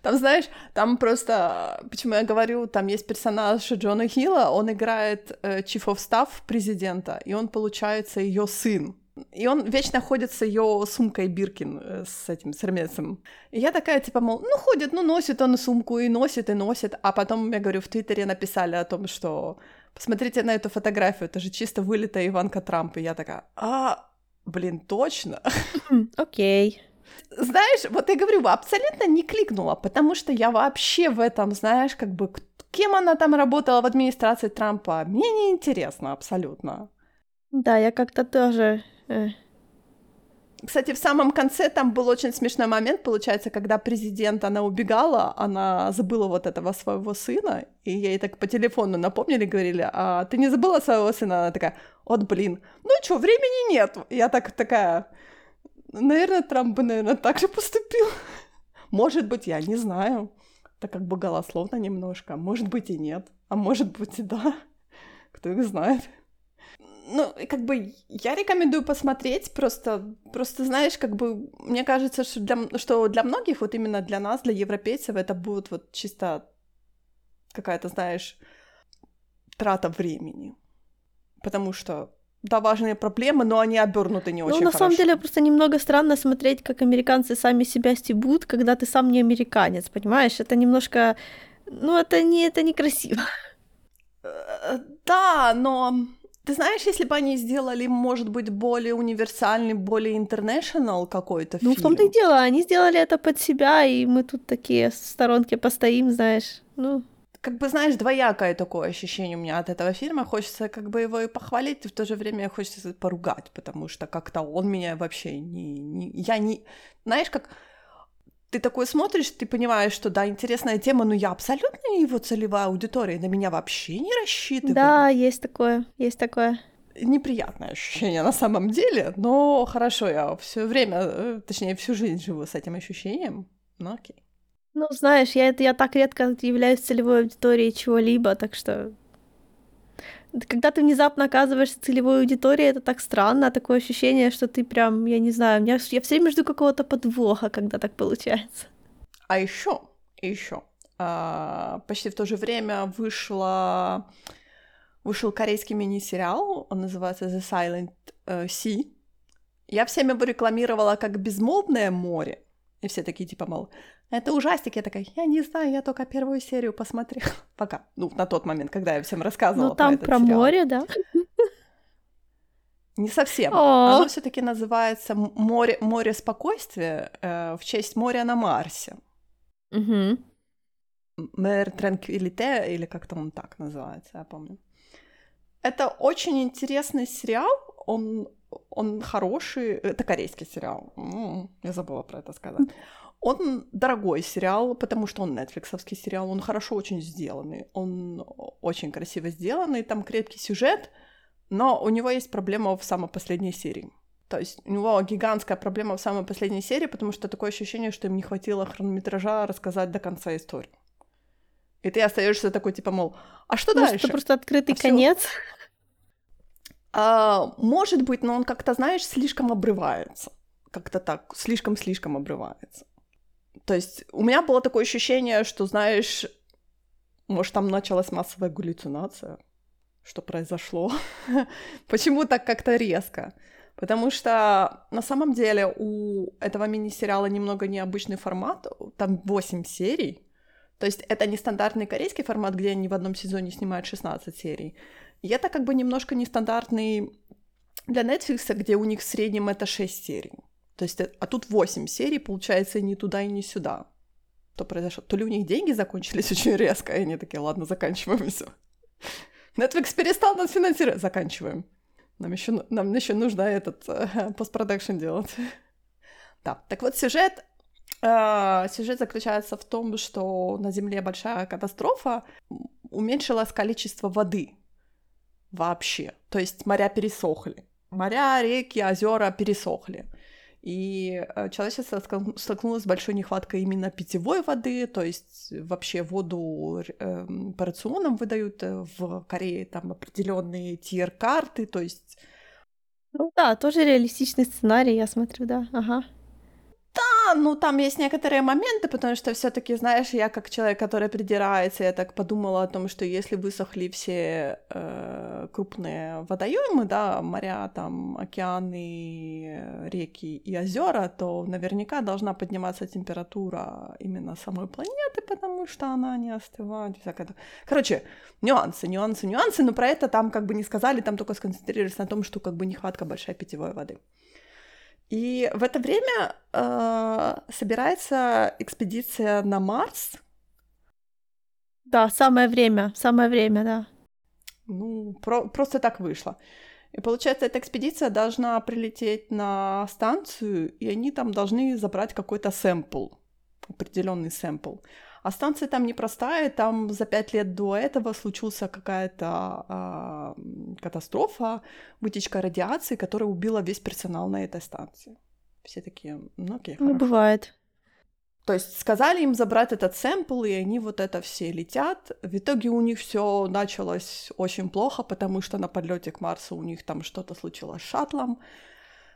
Там, знаешь, там просто, почему я говорю, там есть персонаж Джона Хилла, он играет э, Chief of Staff президента, и он, получается, ее сын. И он вечно ходит с ее сумкой Биркин, э, с этим, с Hermes'ом. И я такая, типа, мол, ну, ходит, ну, носит он сумку, и носит, и носит. А потом, я говорю, в Твиттере написали о том, что посмотрите на эту фотографию, это же чисто вылитая Иванка Трамп. И я такая, а, блин, точно? Окей. Знаешь, вот я говорю, абсолютно не кликнула, потому что я вообще в этом, знаешь, как бы, кем она там работала в администрации Трампа, мне не интересно абсолютно. Да, я как-то тоже... э, Кстати, в самом конце там был очень смешной момент, получается, когда президент, она убегала, она забыла вот этого своего сына, и ей так по телефону напомнили, говорили, а ты не забыла своего сына? Она такая, вот блин, ну что, времени нет. Я так такая, наверное, Трамп бы, наверное, так же поступил. Может быть, я не знаю. Так как бы голословно немножко. Может быть и нет. А может быть и да. Кто их знает. Ну, как бы я рекомендую посмотреть, просто, просто знаешь, как бы мне кажется, что для, что для многих, вот именно для нас, для европейцев, это будет вот чисто какая-то, знаешь, трата времени. Потому что да, важные проблемы, но они обернуты не ну, очень на хорошо. самом деле просто немного странно смотреть, как американцы сами себя стебут, когда ты сам не американец, понимаешь? Это немножко, ну это не это некрасиво. Э, Да, но ты знаешь, если бы они сделали, может быть, более универсальный, более international какой-то Ну, фильм. в том-то и дело, они сделали это под себя, и мы тут такие в сторонке постоим, знаешь. Ну, как бы, знаешь, двоякое такое ощущение у меня от этого фильма. Хочется как бы его и похвалить, и в то же время хочется поругать, потому что как-то он меня вообще не... не я не... Знаешь, как ты такой смотришь, ты понимаешь, что да, интересная тема, но я абсолютно не его целевая аудитория, на меня вообще не рассчитывает. да, есть такое, есть такое. Неприятное ощущение на самом деле, но хорошо, я все время, э, точнее, всю жизнь живу с этим ощущением. Ну окей. Ну, знаешь, я, это, я так редко являюсь целевой аудиторией чего-либо, так что... Когда ты внезапно оказываешься целевой аудиторией, это так странно, такое ощущение, что ты прям, я не знаю, меня, я все время жду какого-то подвоха, когда так получается. А еще, еще, а, почти в то же время вышла, вышел корейский мини-сериал, он называется The Silent э, Sea. Я всем его рекламировала как «Безмолвное море», и все такие типа, мол, это ужастик. Я такая, я не знаю, я только первую серию посмотрела. Пока. Ну, на тот момент, когда я всем рассказывала Ну, там про, про этот сериал. море, да? Не совсем. О. Оно все-таки называется море, море спокойствия э, в честь моря на Марсе. Угу. Мэр Транквилите, или как там он так называется, я помню. Это очень интересный сериал. Он, он хороший. Это корейский сериал. М, Я забыла про это сказать. Он дорогой сериал, потому что он нетфликсовский сериал. Он хорошо очень сделанный. Он очень красиво сделанный. Там крепкий сюжет. Но у него есть проблема в самой последней серии. То есть у него гигантская проблема в самой последней серии, потому что такое ощущение, что им не хватило хронометража рассказать до конца истории. И ты остаешься такой, типа, мол, а что Может, дальше? это просто открытый А всё. конец? А, может быть, но он как-то, знаешь, слишком обрывается. Как-то так, слишком-слишком обрывается. То есть у меня было такое ощущение, что, знаешь, может, там началась массовая галлюцинация, что произошло. Почему так как-то резко? Потому что на самом деле у этого мини-сериала немного необычный формат, там 8 серий. То есть это не стандартный корейский формат, где они в одном сезоне снимают 16 серий. И это как бы немножко нестандартный для Netflix, где у них в среднем это 6 серий. То есть, э, а тут 8 серий, получается, ни туда и ни сюда. То произошло. То ли у них деньги закончились очень резко, и они такие, ладно, заканчиваем все. Netflix перестал нас финансировать. Заканчиваем. Нам еще, нам еще нужно этот э, постпродакшн делать. Да, так вот сюжет, э, сюжет заключается в том, что на Земле большая катастрофа, уменьшилось количество воды вообще. То есть моря пересохли. Моря, реки, озера пересохли. И э, человечество столкнулось с большой нехваткой именно питьевой воды, то есть вообще воду эм, по рационам выдают э, в Корее, там определенные тир-карты, то есть Ну да, тоже реалистичный сценарий, я смотрю, да. Ага. А, ну там есть некоторые моменты, потому что все-таки, знаешь, я как человек, который придирается, я так подумала о том, что если высохли все э, крупные водоемы, да, моря, там, океаны, реки и озера, то наверняка должна подниматься температура именно самой планеты, потому что она не остывает. всякое. Короче, нюансы, нюансы, нюансы, но про это там как бы не сказали, там только сконцентрировались на том, что как бы нехватка большая питьевой воды. И в это время э, собирается экспедиция на Марс. Да, самое время, самое время, да. Ну, про- просто так вышло. И получается, эта экспедиция должна прилететь на станцию, и они там должны забрать какой-то сэмпл, определенный сэмпл. А станция там непростая, там за пять лет до этого случился какая-то а, катастрофа, вытечка радиации, которая убила весь персонал на этой станции. Все такие, ну окей, Ну, хорошо. бывает. То есть сказали им забрать этот сэмпл, и они вот это все летят. В итоге у них все началось очень плохо, потому что на подлете к Марсу у них там что-то случилось с шаттлом.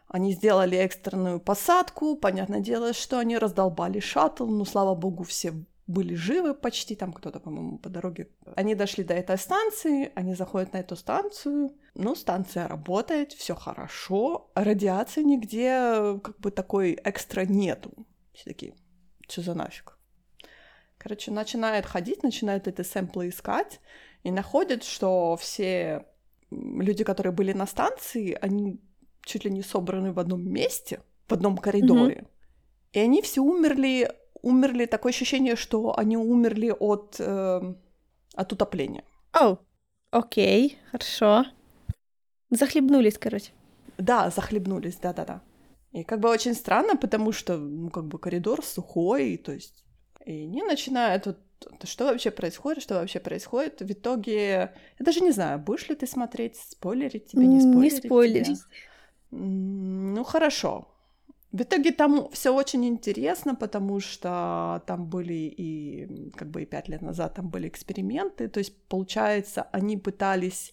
Они сделали экстренную посадку. Понятное дело, что они раздолбали шаттл, но, слава богу, все были живы почти, там кто-то, по-моему, по дороге. Они дошли до этой станции, они заходят на эту станцию, ну, станция работает, все хорошо, радиации нигде как бы такой экстра нету. Все такие, что за нафиг? Короче, начинает ходить, начинает эти сэмплы искать, и находят, что все люди, которые были на станции, они чуть ли не собраны в одном месте, в одном коридоре. Mm-hmm. И они все умерли, умерли, такое ощущение, что они умерли от, э, от утопления. О, oh, окей, okay, хорошо. Захлебнулись, короче. Да, захлебнулись, да-да-да. И как бы очень странно, потому что, ну, как бы коридор сухой, то есть... И они начинают вот что вообще происходит, что вообще происходит. В итоге, я даже не знаю, будешь ли ты смотреть, спойлерить тебе, не спойлерить Не спойлерить. Ну, хорошо. В итоге там все очень интересно, потому что там были и как бы и пять лет назад там были эксперименты, то есть получается они пытались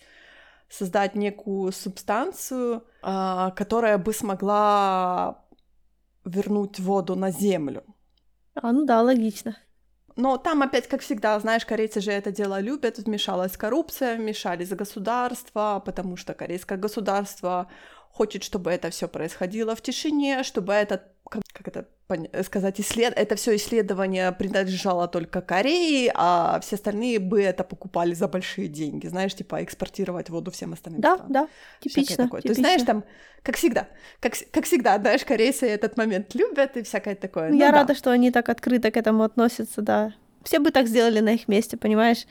создать некую субстанцию, а, которая бы смогла вернуть воду на землю. А, ну да, логично. Но там опять, как всегда, знаешь, корейцы же это дело любят, вмешалась коррупция, вмешались государства, потому что корейское государство хочет, чтобы это все происходило в тишине, чтобы это, как, это сказать, исслед... это все исследование принадлежало только Корее, а все остальные бы это покупали за большие деньги, знаешь, типа экспортировать воду всем остальным да, странам. Да, типично, такое. типично. То есть, знаешь, там, как всегда, как, как всегда, знаешь, корейцы этот момент любят и всякое такое. Ну, Я да. рада, что они так открыто к этому относятся, да. Все бы так сделали на их месте, понимаешь?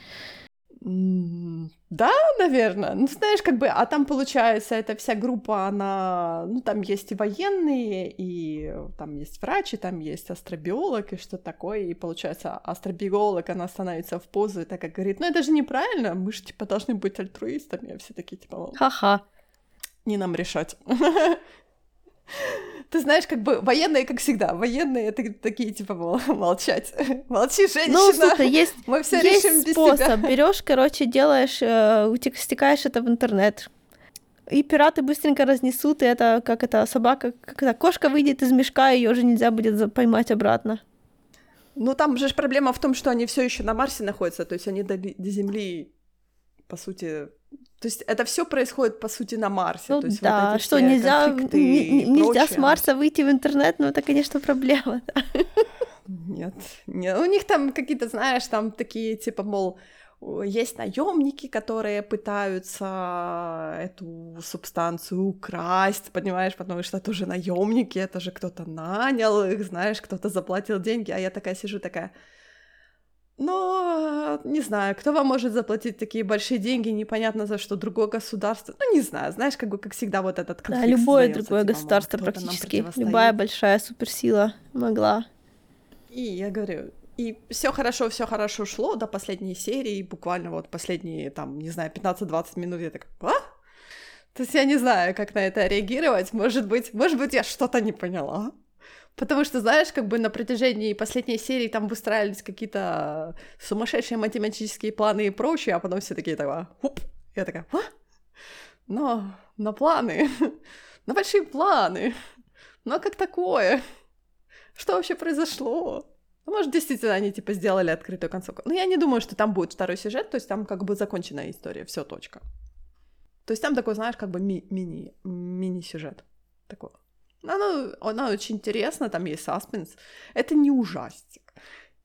Да, наверное. Ну, знаешь, как бы, а там, получается, эта вся группа, она, ну, там есть и военные, и там есть врачи, там есть астробиолог и что такое, и, получается, астробиолог, она становится в позу и так как говорит, ну, это же неправильно, мы же, типа, должны быть альтруистами, а все такие, типа, ха-ха, не нам решать. Ты знаешь, как бы военные, как всегда, военные это такие типа молчать. Молчи, женщина. Ну, слушай, есть, Мы все есть решим способ. Берешь, короче, делаешь, э, стекаешь это в интернет. И пираты быстренько разнесут, и это как это собака, как это кошка выйдет из мешка, ее уже нельзя будет поймать обратно. Ну там же проблема в том, что они все еще на Марсе находятся, то есть они до, до Земли, по сути, то есть это все происходит, по сути, на Марсе. Ну То есть да, вот что нельзя, не, нельзя с Марса выйти в интернет, ну это, конечно, проблема. Да. Нет, нет, у них там какие-то, знаешь, там такие, типа, мол, есть наемники, которые пытаются эту субстанцию украсть, понимаешь, потому что это уже наемники, это же кто-то нанял их, знаешь, кто-то заплатил деньги, а я такая сижу такая, но, не знаю, кто вам может заплатить такие большие деньги, непонятно за что, другое государство. Ну, не знаю, знаешь, как бы, как всегда, вот этот конфликт Да, любое другое типа, государство практически, любая большая суперсила могла. И я говорю, и все хорошо, все хорошо шло до последней серии, буквально вот последние, там, не знаю, 15-20 минут я так, а? То есть я не знаю, как на это реагировать, может быть, может быть, я что-то не поняла. Потому что, знаешь, как бы на протяжении последней серии там выстраивались какие-то сумасшедшие математические планы и прочее, а потом все такие такая, хуп, я такая, а? Но, на планы, на большие планы, но как такое? Что вообще произошло? Ну, может, действительно, они, типа, сделали открытую концовку. Но я не думаю, что там будет второй сюжет, то есть там как бы законченная история, все точка. То есть там такой, знаешь, как бы ми- мини, мини-сюжет такой. Она, она очень интересна, там есть саспенс. Это не ужастик.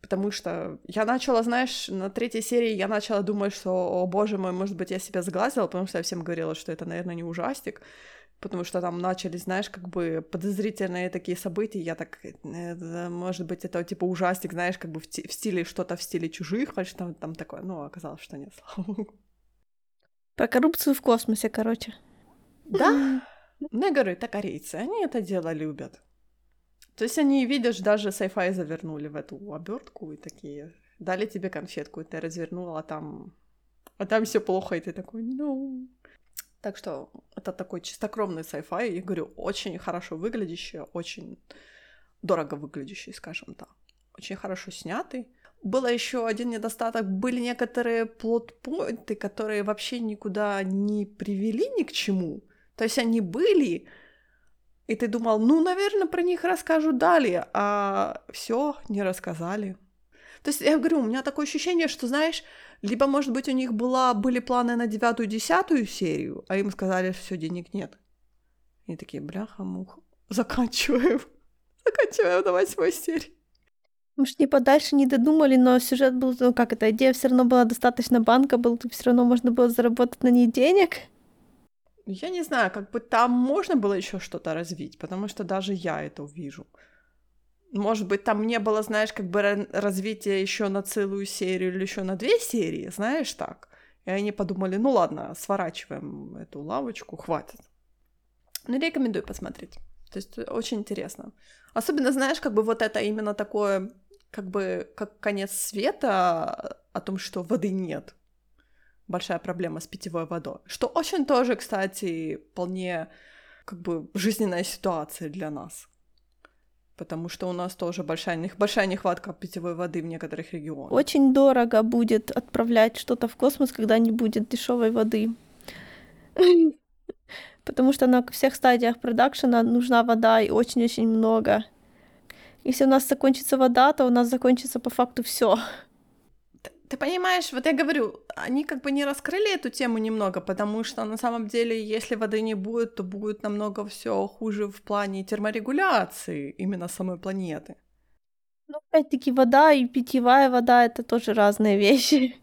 Потому что я начала, знаешь, на третьей серии я начала думать, что, о боже мой, может быть, я себя сглазила, потому что я всем говорила, что это, наверное, не ужастик. Потому что там начались, знаешь, как бы подозрительные такие события. Я так, э, может быть, это типа ужастик, знаешь, как бы в, в стиле что-то в стиле чужих, а что там, там такое. Ну, оказалось, что нет, слава богу. Про коррупцию в космосе, короче. Да, говорю, это корейцы, они это дело любят. То есть они, видишь, даже sci-fi завернули в эту обертку и такие, дали тебе конфетку, и ты развернула, а там, а там все плохо, и ты такой, ну... Так что это такой чистокровный sci-fi, говорю, очень хорошо выглядящий, очень дорого выглядящий, скажем так. Очень хорошо снятый. Было еще один недостаток, были некоторые плот-поинты, которые вообще никуда не привели ни к чему. То есть они были, и ты думал, ну, наверное, про них расскажу далее, а все не рассказали. То есть я говорю, у меня такое ощущение, что, знаешь, либо, может быть, у них была, были планы на девятую, десятую серию, а им сказали, все, денег нет. И такие, бляха-муха, заканчиваем. Заканчиваем на восьмой серии. Может, не подальше не додумали, но сюжет был, ну как эта идея все равно была достаточно банка, был, все равно можно было заработать на ней денег. Я не знаю, как бы там можно было еще что-то развить, потому что даже я это увижу. Может быть, там не было, знаешь, как бы развития еще на целую серию или еще на две серии, знаешь, так. И они подумали, ну ладно, сворачиваем эту лавочку, хватит. Ну, рекомендую посмотреть. То есть очень интересно. Особенно, знаешь, как бы вот это именно такое, как бы, как конец света о том, что воды нет. Большая проблема с питьевой водой. Что очень тоже, кстати, вполне как бы жизненная ситуация для нас. Потому что у нас тоже большая, большая нехватка питьевой воды в некоторых регионах. Очень дорого будет отправлять что-то в космос, когда не будет дешевой воды потому что на всех стадиях продакшена нужна вода и очень-очень много. Если у нас закончится вода, то у нас закончится по факту все. Ты, понимаешь, вот я говорю, они как бы не раскрыли эту тему немного, потому что на самом деле, если воды не будет, то будет намного все хуже в плане терморегуляции именно самой планеты. Ну, опять-таки, вода и питьевая вода это тоже разные вещи.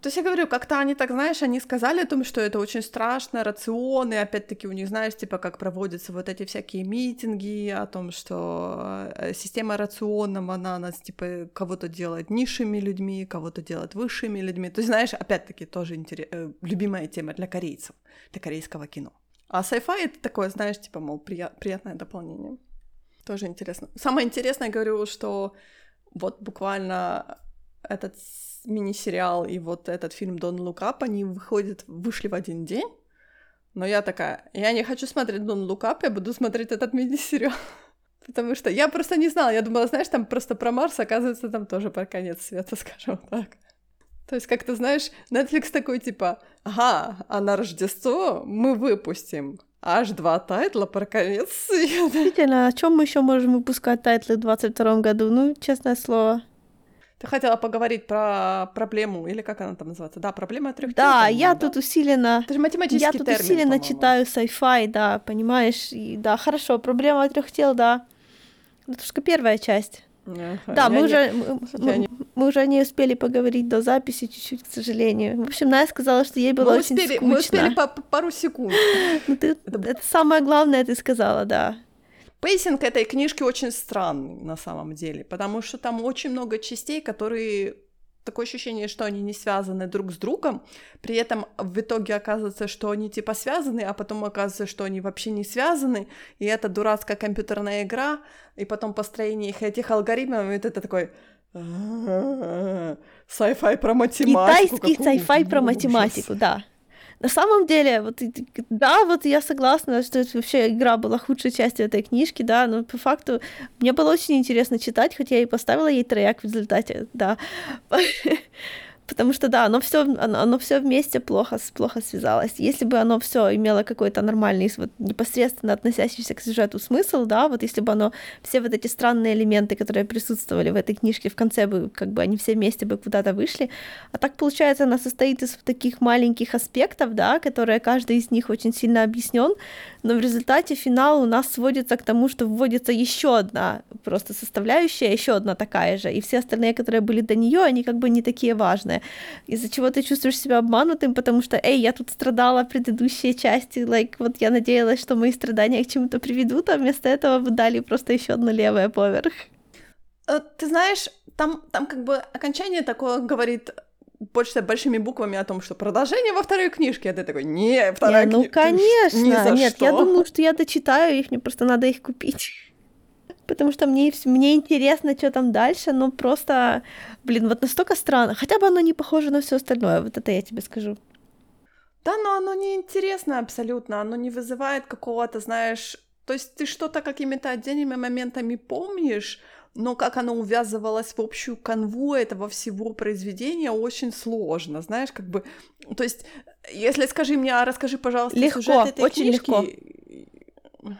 То есть я говорю, как-то они так, знаешь, они сказали о том, что это очень страшно, рационы, опять-таки у них, знаешь, типа, как проводятся вот эти всякие митинги о том, что э, система рационов, она нас, типа, кого-то делает низшими людьми, кого-то делает высшими людьми. То есть, знаешь, опять-таки тоже интерес... Э, любимая тема для корейцев, для корейского кино. А sci-fi это такое, знаешь, типа, мол, прия... приятное дополнение. Тоже интересно. Самое интересное, говорю, что вот буквально этот мини-сериал и вот этот фильм «Don't Look Up», они выходят, вышли в один день, но я такая, я не хочу смотреть «Don't Look Up», я буду смотреть этот мини-сериал. Потому что я просто не знала, я думала, знаешь, там просто про Марс, оказывается, там тоже про конец света, скажем так. То есть, как ты знаешь, Netflix такой типа, ага, а на Рождество мы выпустим аж два тайтла про конец света. Действительно, о чем мы еще можем выпускать тайтлы в 22 году? Ну, честное слово. Ты хотела поговорить про проблему, или как она там называется? Да, проблема трех Да, я да? тут усиленно... Это же математический Я тут термин, усиленно по-моему. читаю sci-fi, да, понимаешь? И, да, хорошо, проблема трех тел, да. Это только первая часть. Ага, да, мы не... уже, мы, не... мы уже не успели поговорить до записи чуть-чуть, к сожалению. В общем, Настя сказала, что ей было мы очень успели, скучно. Мы успели по пару секунд. Ну, ты, это... это самое главное ты сказала, да. Pacing этой книжки очень странный на самом деле, потому что там очень много частей, которые такое ощущение, что они не связаны друг с другом, при этом в итоге оказывается, что они типа связаны, а потом оказывается, что они вообще не связаны, и это дурацкая компьютерная игра, и потом построение их этих алгоритмов, и это такой sci-fi про математику. Китайский sci-fi про математику, да. На самом деле, вот да, вот я согласна, что это вообще игра была худшей частью этой книжки, да, но по факту мне было очень интересно читать, хоть я и поставила ей трояк в результате, да. Потому что да, оно все, оно, оно все вместе плохо, плохо связалось. Если бы оно все имело какой-то нормальный, вот, непосредственно относящийся к сюжету смысл, да, вот если бы оно все вот эти странные элементы, которые присутствовали в этой книжке, в конце бы, как бы они все вместе бы куда-то вышли. А так получается, она состоит из таких маленьких аспектов, да, которые каждый из них очень сильно объяснен, но в результате финал у нас сводится к тому, что вводится еще одна просто составляющая, еще одна такая же, и все остальные, которые были до нее, они как бы не такие важные из-за чего ты чувствуешь себя обманутым, потому что, эй, я тут страдала в предыдущей части, like, вот я надеялась, что мои страдания к чему-то приведут, а вместо этого вы дали просто еще одно левое поверх. Э, ты знаешь, там, там как бы окончание такое говорит больше большими буквами о том, что продолжение во второй книжке, а ты такой, не, вторая книга. Ну, кни... конечно, нет, что. я думаю, что я дочитаю их, мне просто надо их купить потому что мне, мне интересно, что там дальше, но просто, блин, вот настолько странно. Хотя бы оно не похоже на все остальное, вот это я тебе скажу. Да, но оно не интересно абсолютно, оно не вызывает какого-то, знаешь, то есть ты что-то какими-то отдельными моментами помнишь, но как оно увязывалось в общую канву этого всего произведения, очень сложно, знаешь, как бы, то есть, если скажи мне, а расскажи, пожалуйста, легко, сюжет этой очень книжки. легко.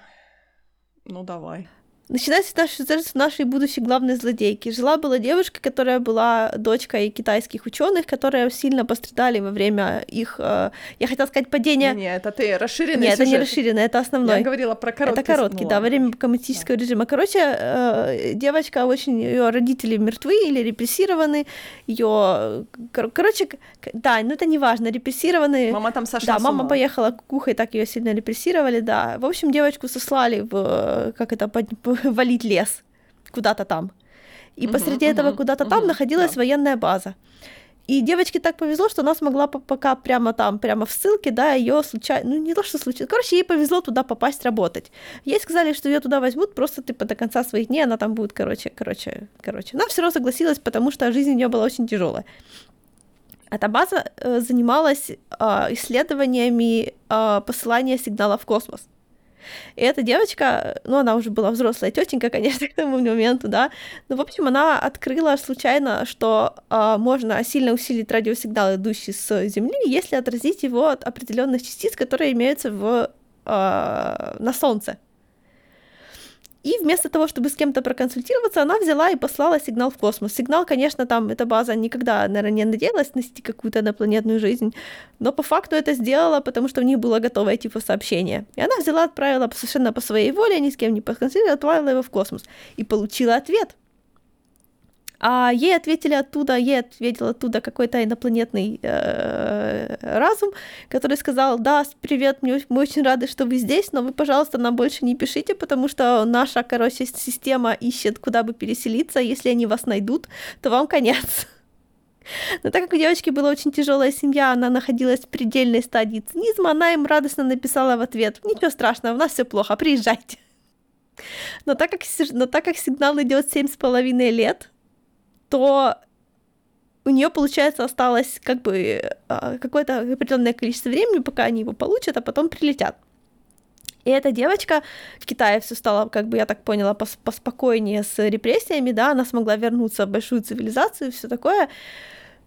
Ну, давай. Начинается наш, нашей будущей главной злодейки. Жила-была девушка, которая была дочкой китайских ученых, которые сильно пострадали во время их, э, я хотела сказать, падения... Нет, это ты расширенный Нет, сюжет. это не расширенный, это основной. Я говорила про короткий. Это короткий, ну, да, во время коммунистического режима. Короче, э, девочка очень, ее родители мертвы или репрессированы, ее, кор- короче, да, ну это не важно, репрессированы. Мама там сошла Да, с мама ума. поехала кукухой, так ее сильно репрессировали, да. В общем, девочку сослали в, э, как это, под- валить лес куда-то там. И Мгм, посреди этого мгм, куда-то там мгм, находилась да. военная база. И девочке так повезло, что она смогла по- пока прямо там, прямо в ссылке, да, ее случайно, ну не то, что случайно, короче, ей повезло туда попасть работать. Ей сказали, что ее туда возьмут просто типа до конца своих дней, она там будет, короче, короче, короче. Она все равно согласилась, потому что жизнь у нее была очень тяжелая. Эта база э, занималась а, исследованиями а, посылания сигнала в космос. И эта девочка, ну, она уже была взрослая тетенька, конечно, к тому моменту, да, но, в общем, она открыла случайно, что а, можно сильно усилить радиосигнал, идущий с Земли, если отразить его от определенных частиц, которые имеются в, а, на Солнце. И вместо того, чтобы с кем-то проконсультироваться, она взяла и послала сигнал в космос. Сигнал, конечно, там эта база никогда, наверное, не надеялась нести какую-то инопланетную жизнь, но по факту это сделала, потому что у них было готовое типа сообщение. И она взяла, отправила совершенно по своей воле, ни с кем не проконсультировала, отправила его в космос. И получила ответ. А ей ответили оттуда, ей ответил оттуда какой-то инопланетный э, разум, который сказал, да, привет, мы очень рады, что вы здесь, но вы, пожалуйста, нам больше не пишите, потому что наша, короче, система ищет, куда бы переселиться, если они вас найдут, то вам конец. Но так как у девочки была очень тяжелая семья, она находилась в предельной стадии цинизма, она им радостно написала в ответ, ничего страшного, у нас все плохо, приезжайте. Но так как, но так как сигнал идет семь с половиной лет, то у нее, получается, осталось как бы а, какое-то определенное количество времени, пока они его получат, а потом прилетят. И эта девочка в Китае все стало, как бы я так поняла, пос- поспокойнее с репрессиями, да, она смогла вернуться в большую цивилизацию и все такое,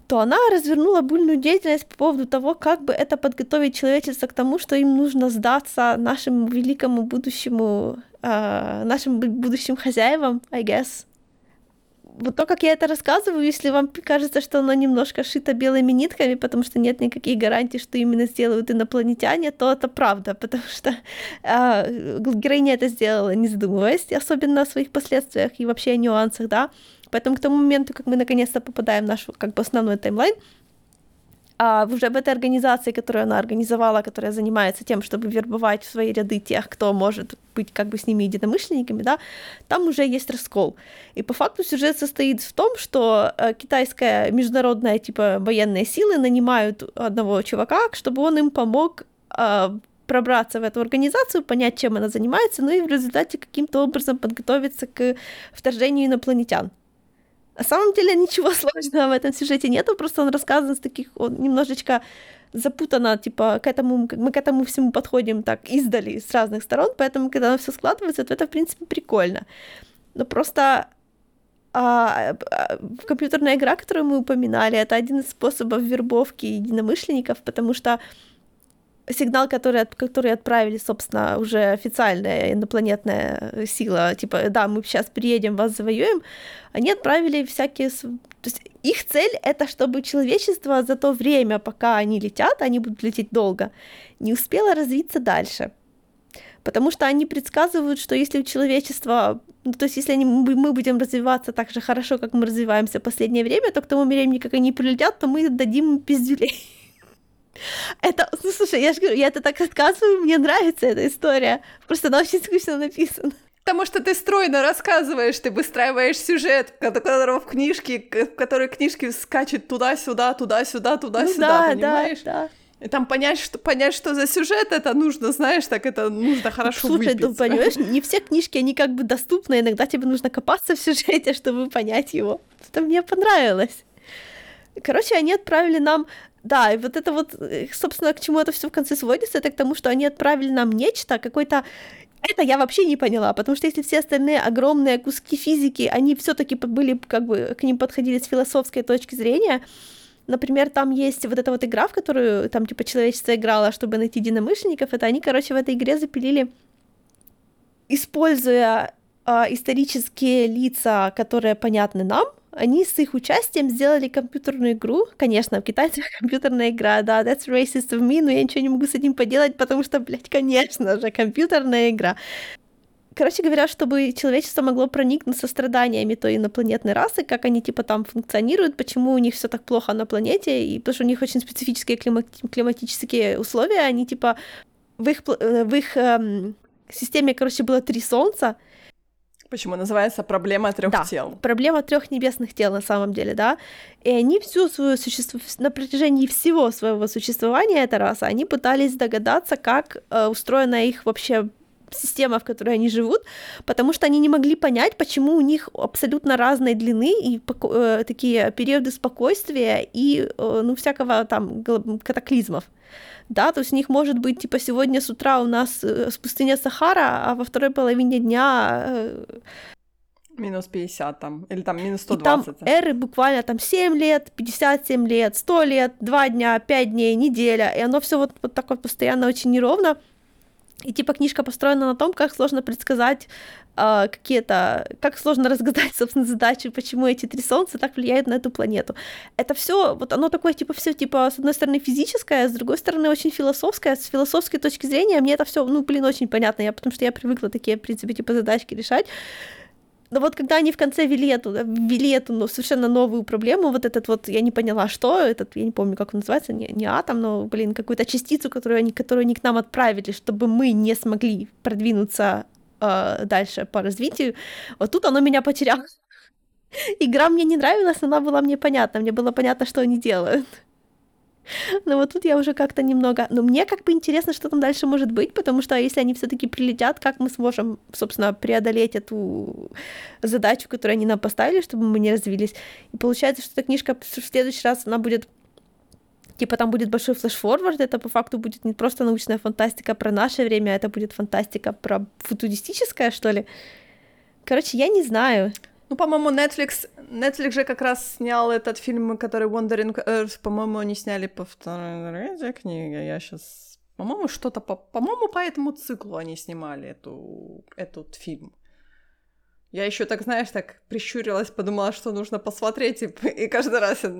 то она развернула буйную деятельность по поводу того, как бы это подготовить человечество к тому, что им нужно сдаться нашему великому будущему, а, нашим бу- будущим хозяевам, I guess вот то, как я это рассказываю, если вам кажется, что оно немножко шито белыми нитками, потому что нет никаких гарантий, что именно сделают инопланетяне, то это правда, потому что э, героиня это сделала, не задумываясь, особенно о своих последствиях и вообще о нюансах, да. Поэтому к тому моменту, как мы наконец-то попадаем в наш как бы основной таймлайн, уже в этой организации, которую она организовала, которая занимается тем, чтобы вербовать в свои ряды тех, кто может быть как бы с ними единомышленниками, да, там уже есть раскол. И по факту сюжет состоит в том, что э, китайская международная типа военные силы нанимают одного чувака, чтобы он им помог э, пробраться в эту организацию, понять, чем она занимается, ну и в результате каким-то образом подготовиться к вторжению инопланетян. На самом деле ничего сложного в этом сюжете нету, просто он рассказан с таких, он немножечко запутанно, типа, к этому, мы к этому всему подходим так издали, с разных сторон, поэтому, когда все складывается, то это, в принципе, прикольно. Но просто а, а, компьютерная игра, которую мы упоминали, это один из способов вербовки единомышленников, потому что сигнал, который, от- который отправили, собственно, уже официальная инопланетная сила, типа, да, мы сейчас приедем, вас завоюем, они отправили всякие... То есть их цель — это чтобы человечество за то время, пока они летят, они будут лететь долго, не успело развиться дальше. Потому что они предсказывают, что если у человечества, ну, то есть если они, мы будем развиваться так же хорошо, как мы развиваемся в последнее время, то к тому времени, как они прилетят, то мы дадим им пиздюлей. Это, ну, слушай, я же говорю, я это так рассказываю, мне нравится эта история. Просто она очень скучно написана. Потому что ты стройно рассказываешь, ты выстраиваешь сюжет, ко- которого в книжке, в которой книжки скачет туда-сюда, туда-сюда, Ну туда-сюда, да, понимаешь? да, да. И там понять что, понять, что за сюжет это нужно, знаешь, так это нужно хорошо Слушай, выпить. ну, понимаешь, не все книжки, они как бы доступны, иногда тебе нужно копаться в сюжете, чтобы понять его. Это мне понравилось. Короче, они отправили нам... Да, и вот это вот, э, собственно, к чему это все в конце сводится, это к тому, что они отправили нам нечто, какой-то это я вообще не поняла, потому что если все остальные огромные куски физики, они все-таки были, как бы, к ним подходили с философской точки зрения, Например, там есть вот эта вот игра, в которую там типа человечество играло, чтобы найти единомышленников. Это они, короче, в этой игре запилили, используя э, исторические лица, которые понятны нам, они с их участием сделали компьютерную игру. Конечно, в китайцах компьютерная игра, да, that's racist of me, но я ничего не могу с этим поделать, потому что, блядь, конечно же, компьютерная игра. Короче говоря, чтобы человечество могло проникнуться страданиями той инопланетной расы, как они типа там функционируют, почему у них все так плохо на планете, и потому что у них очень специфические климатические условия, они типа в их, э, в их эм, системе, короче, было три солнца, Почему называется проблема трех да, тел? Проблема трех небесных тел на самом деле, да. И они всю свою существо... на протяжении всего своего существования эта раса, они пытались догадаться, как э, устроена их вообще система, в которой они живут, потому что они не могли понять, почему у них абсолютно разной длины и э, такие периоды спокойствия и э, ну всякого там катаклизмов. Да, то есть у них может быть, типа, сегодня с утра у нас э, пустыня Сахара, а во второй половине дня э, Минус 50 там, или там минус 120. И там эры буквально там 7 лет, 57 лет, 100 лет, 2 дня, 5 дней, неделя, и оно все вот, вот так вот постоянно очень неровно. И типа книжка построена на том, как сложно предсказать э, какие-то, как сложно разгадать, собственно, задачи, почему эти три солнца так влияют на эту планету. Это все, вот оно такое, типа, все, типа, с одной стороны физическое, с другой стороны очень философское. С философской точки зрения мне это все, ну, блин, очень понятно, я, потому что я привыкла такие, в принципе, типа, задачки решать. Но вот когда они в конце ввели эту, ввели эту ну, совершенно новую проблему, вот этот вот, я не поняла, что, этот, я не помню, как он называется, не, не атом, но, блин, какую-то частицу, которую они, которую они к нам отправили, чтобы мы не смогли продвинуться э, дальше по развитию, вот тут оно меня потеряло. Игра мне не нравилась, она была мне понятна, мне было понятно, что они делают. Но вот тут я уже как-то немного... Но мне как бы интересно, что там дальше может быть, потому что если они все таки прилетят, как мы сможем, собственно, преодолеть эту задачу, которую они нам поставили, чтобы мы не развились. И получается, что эта книжка в следующий раз, она будет типа там будет большой флеш-форвард, это по факту будет не просто научная фантастика про наше время, а это будет фантастика про футуристическое, что ли. Короче, я не знаю. Ну, по-моему, Netflix, Netflix же как раз снял этот фильм, который Wandering Earth, по-моему, они сняли по второй книге. Я сейчас... По-моему, что-то по... По-моему, по этому циклу они снимали эту... этот фильм. Я еще так, знаешь, так прищурилась, подумала, что нужно посмотреть, и, и каждый раз я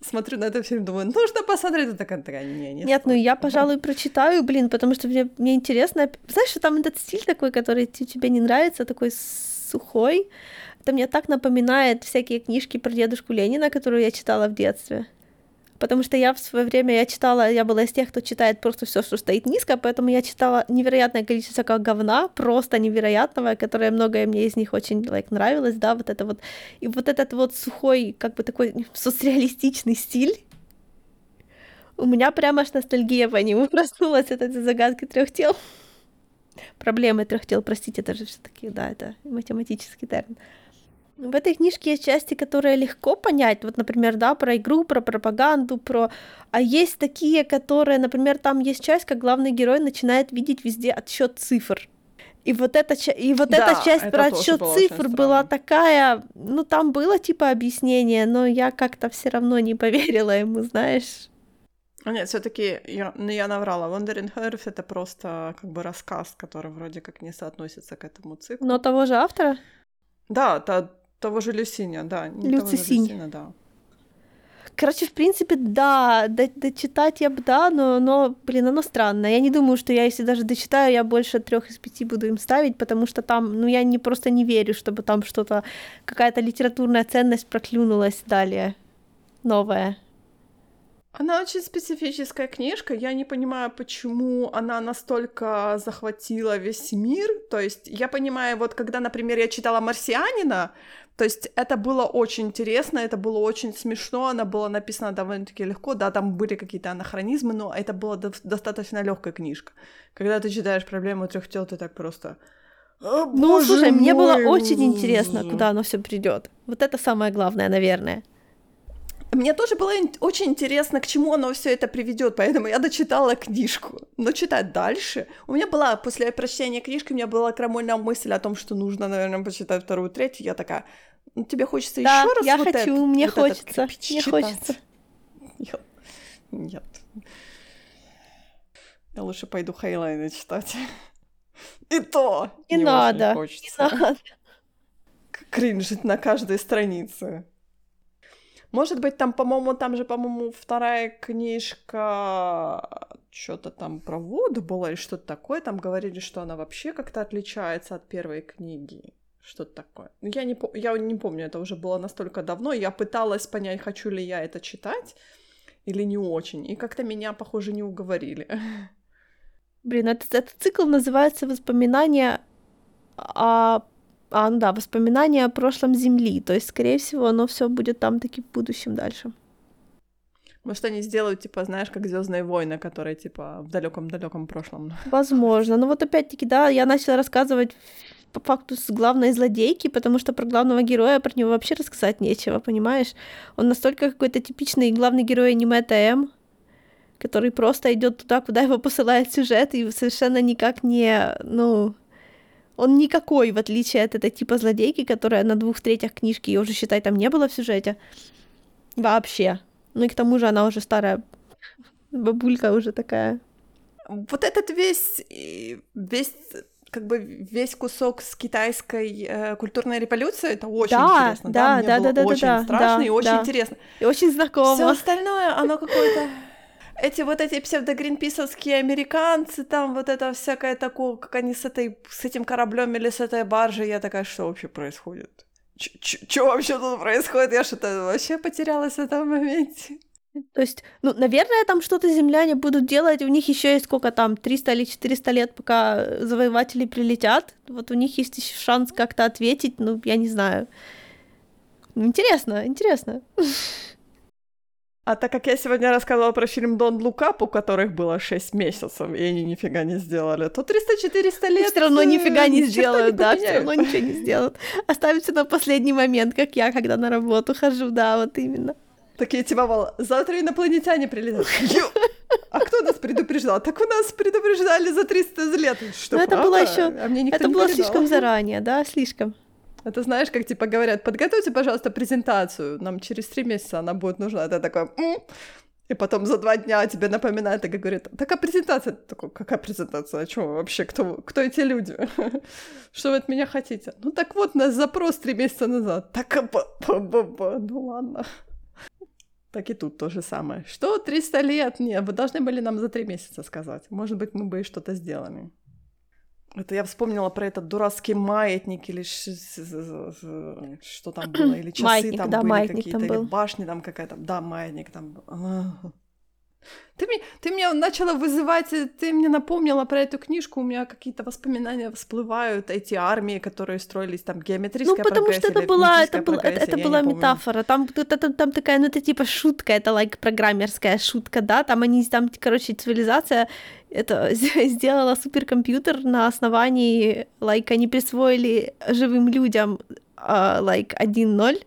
смотрю на этот фильм, думаю, нужно посмотреть, и такая, такая не, не Нет, ну я, пожалуй, прочитаю, блин, потому что мне, мне интересно. Знаешь, что там этот стиль такой, который тебе не нравится, такой сухой, это мне так напоминает всякие книжки про дедушку Ленина, которую я читала в детстве. Потому что я в свое время я читала, я была из тех, кто читает просто все, что стоит низко, поэтому я читала невероятное количество как говна, просто невероятного, которое многое мне из них очень like, нравилось, да, вот это вот. И вот этот вот сухой, как бы такой соцреалистичный стиль, у меня прямо аж ностальгия по нему проснулась от этой загадки трех тел. Проблемы трех тел, простите, это же все-таки, да, это математический термин. В этой книжке есть части, которые легко понять. Вот, например, да, про игру, про пропаганду, про... А есть такие, которые, например, там есть часть, как главный герой начинает видеть везде отсчет цифр. И вот эта, и вот да, эта часть про отсчет цифр была такая, ну там было типа объяснение, но я как-то все равно не поверила ему, знаешь. А нет, все-таки я, ну, я наврала. Wandering Earth это просто как бы рассказ, который вроде как не соотносится к этому циклу. Но того же автора? Да, та, того же Люсиня, да. Люцисинь. Люсиня, да. Короче, в принципе, да, дочитать я бы, да, но, но, блин, оно странное. Я не думаю, что я, если даже дочитаю, я больше трех из пяти буду им ставить, потому что там, ну, я не просто не верю, чтобы там что-то, какая-то литературная ценность проклюнулась далее, новая. Она очень специфическая книжка. Я не понимаю, почему она настолько захватила весь мир. То есть я понимаю, вот когда, например, я читала «Марсианина», то есть это было очень интересно, это было очень смешно, она была написана довольно-таки легко, да, там были какие-то анахронизмы, но это была до- достаточно легкая книжка. Когда ты читаешь «Проблему трех тел», ты так просто... О, ну, слушай, мой! мне было очень интересно, куда оно все придет. Вот это самое главное, наверное. Мне тоже было очень интересно, к чему оно все это приведет, поэтому я дочитала книжку. Но читать дальше... У меня была, после прочтения книжки, у меня была крамольная мысль о том, что нужно, наверное, почитать вторую, третью. Я такая, ну, тебе хочется да, еще раз я вот хочу, это, мне вот хочется, этот мне читать? хочется. Нет, нет. Я лучше пойду Хейлайна читать. И то не, не надо, не надо. кринжить на каждой странице. Может быть, там, по-моему, там же, по-моему, вторая книжка что-то там про воду была или что-то такое. Там говорили, что она вообще как-то отличается от первой книги. Что-то такое. Ну, я не, я не помню, это уже было настолько давно. Я пыталась понять, хочу ли я это читать или не очень. И как-то меня, похоже, не уговорили. Блин, этот, этот цикл называется «Воспоминания о а, ну да, воспоминания о прошлом Земли. То есть, скорее всего, оно все будет там таки в будущем дальше. Может, они сделают, типа, знаешь, как Звездные войны, которые, типа, в далеком-далеком прошлом. Возможно. Но вот опять-таки, да, я начала рассказывать по факту с главной злодейки, потому что про главного героя, про него вообще рассказать нечего, понимаешь? Он настолько какой-то типичный главный герой аниме ТМ, который просто идет туда, куда его посылает сюжет, и совершенно никак не, ну, он никакой, в отличие от этой типа злодейки, которая на двух третях книжки, ее уже, считай, там не было в сюжете. Вообще. Ну и к тому же она уже старая бабулька уже такая. Вот этот весь, весь как бы весь кусок с китайской э, культурной революции, это очень да, интересно. Да, да, Мне да, было да, очень да, страшно да, и очень да. интересно. И очень знакомо. Все остальное, оно какое-то эти вот эти псевдогринписовские американцы, там вот это всякое такое, как они с, этой, с этим кораблем или с этой баржей, я такая, что вообще происходит? Что вообще тут происходит? Я что-то вообще потерялась в этом моменте. То есть, ну, наверное, там что-то земляне будут делать. У них еще есть сколько там, 300 или 400 лет, пока завоеватели прилетят. Вот у них есть еще шанс как-то ответить. Ну, я не знаю. Интересно, интересно. А так как я сегодня рассказывала про фильм «Дон Лукап», у которых было 6 месяцев, и они нифига не сделали, то 300-400 лет... Все равно нифига не сделают, да, все равно ничего не сделают. Оставится на последний момент, как я, когда на работу хожу, да, вот именно. Такие типа, мол, завтра инопланетяне прилетят. А кто нас предупреждал? Так у нас предупреждали за 300 лет. Что, Но это было еще... А мне это было слишком заранее, да, слишком. Это знаешь, как типа говорят, подготовьте, пожалуйста, презентацию, нам через три месяца она будет нужна. Это такое, М-м". и потом за два дня тебе напоминает и говорит, такая презентация. Такой, какая презентация? А что вообще? Кто, кто эти люди? Что вы от меня хотите? Ну так вот, наш запрос три месяца назад. Так, ну ладно. Так и тут то же самое. Что 300 лет? Нет, вы должны были нам за три месяца сказать. Может быть, мы бы и что-то сделали. Это я вспомнила про этот дурацкий маятник или что там было, или часы маятник, там да, были какие-то, или башни там какая-то, да, маятник там. Ты мне, ты меня начала вызывать, ты мне напомнила про эту книжку, у меня какие-то воспоминания всплывают, эти армии, которые строились там геометрическая Ну, потому что это была, это, был, это, это была метафора, там, там, там такая, ну, это типа шутка, это like программерская шутка, да, там они, там, короче, цивилизация это сделала суперкомпьютер на основании, like, они присвоили живым людям, uh, like, 1-0,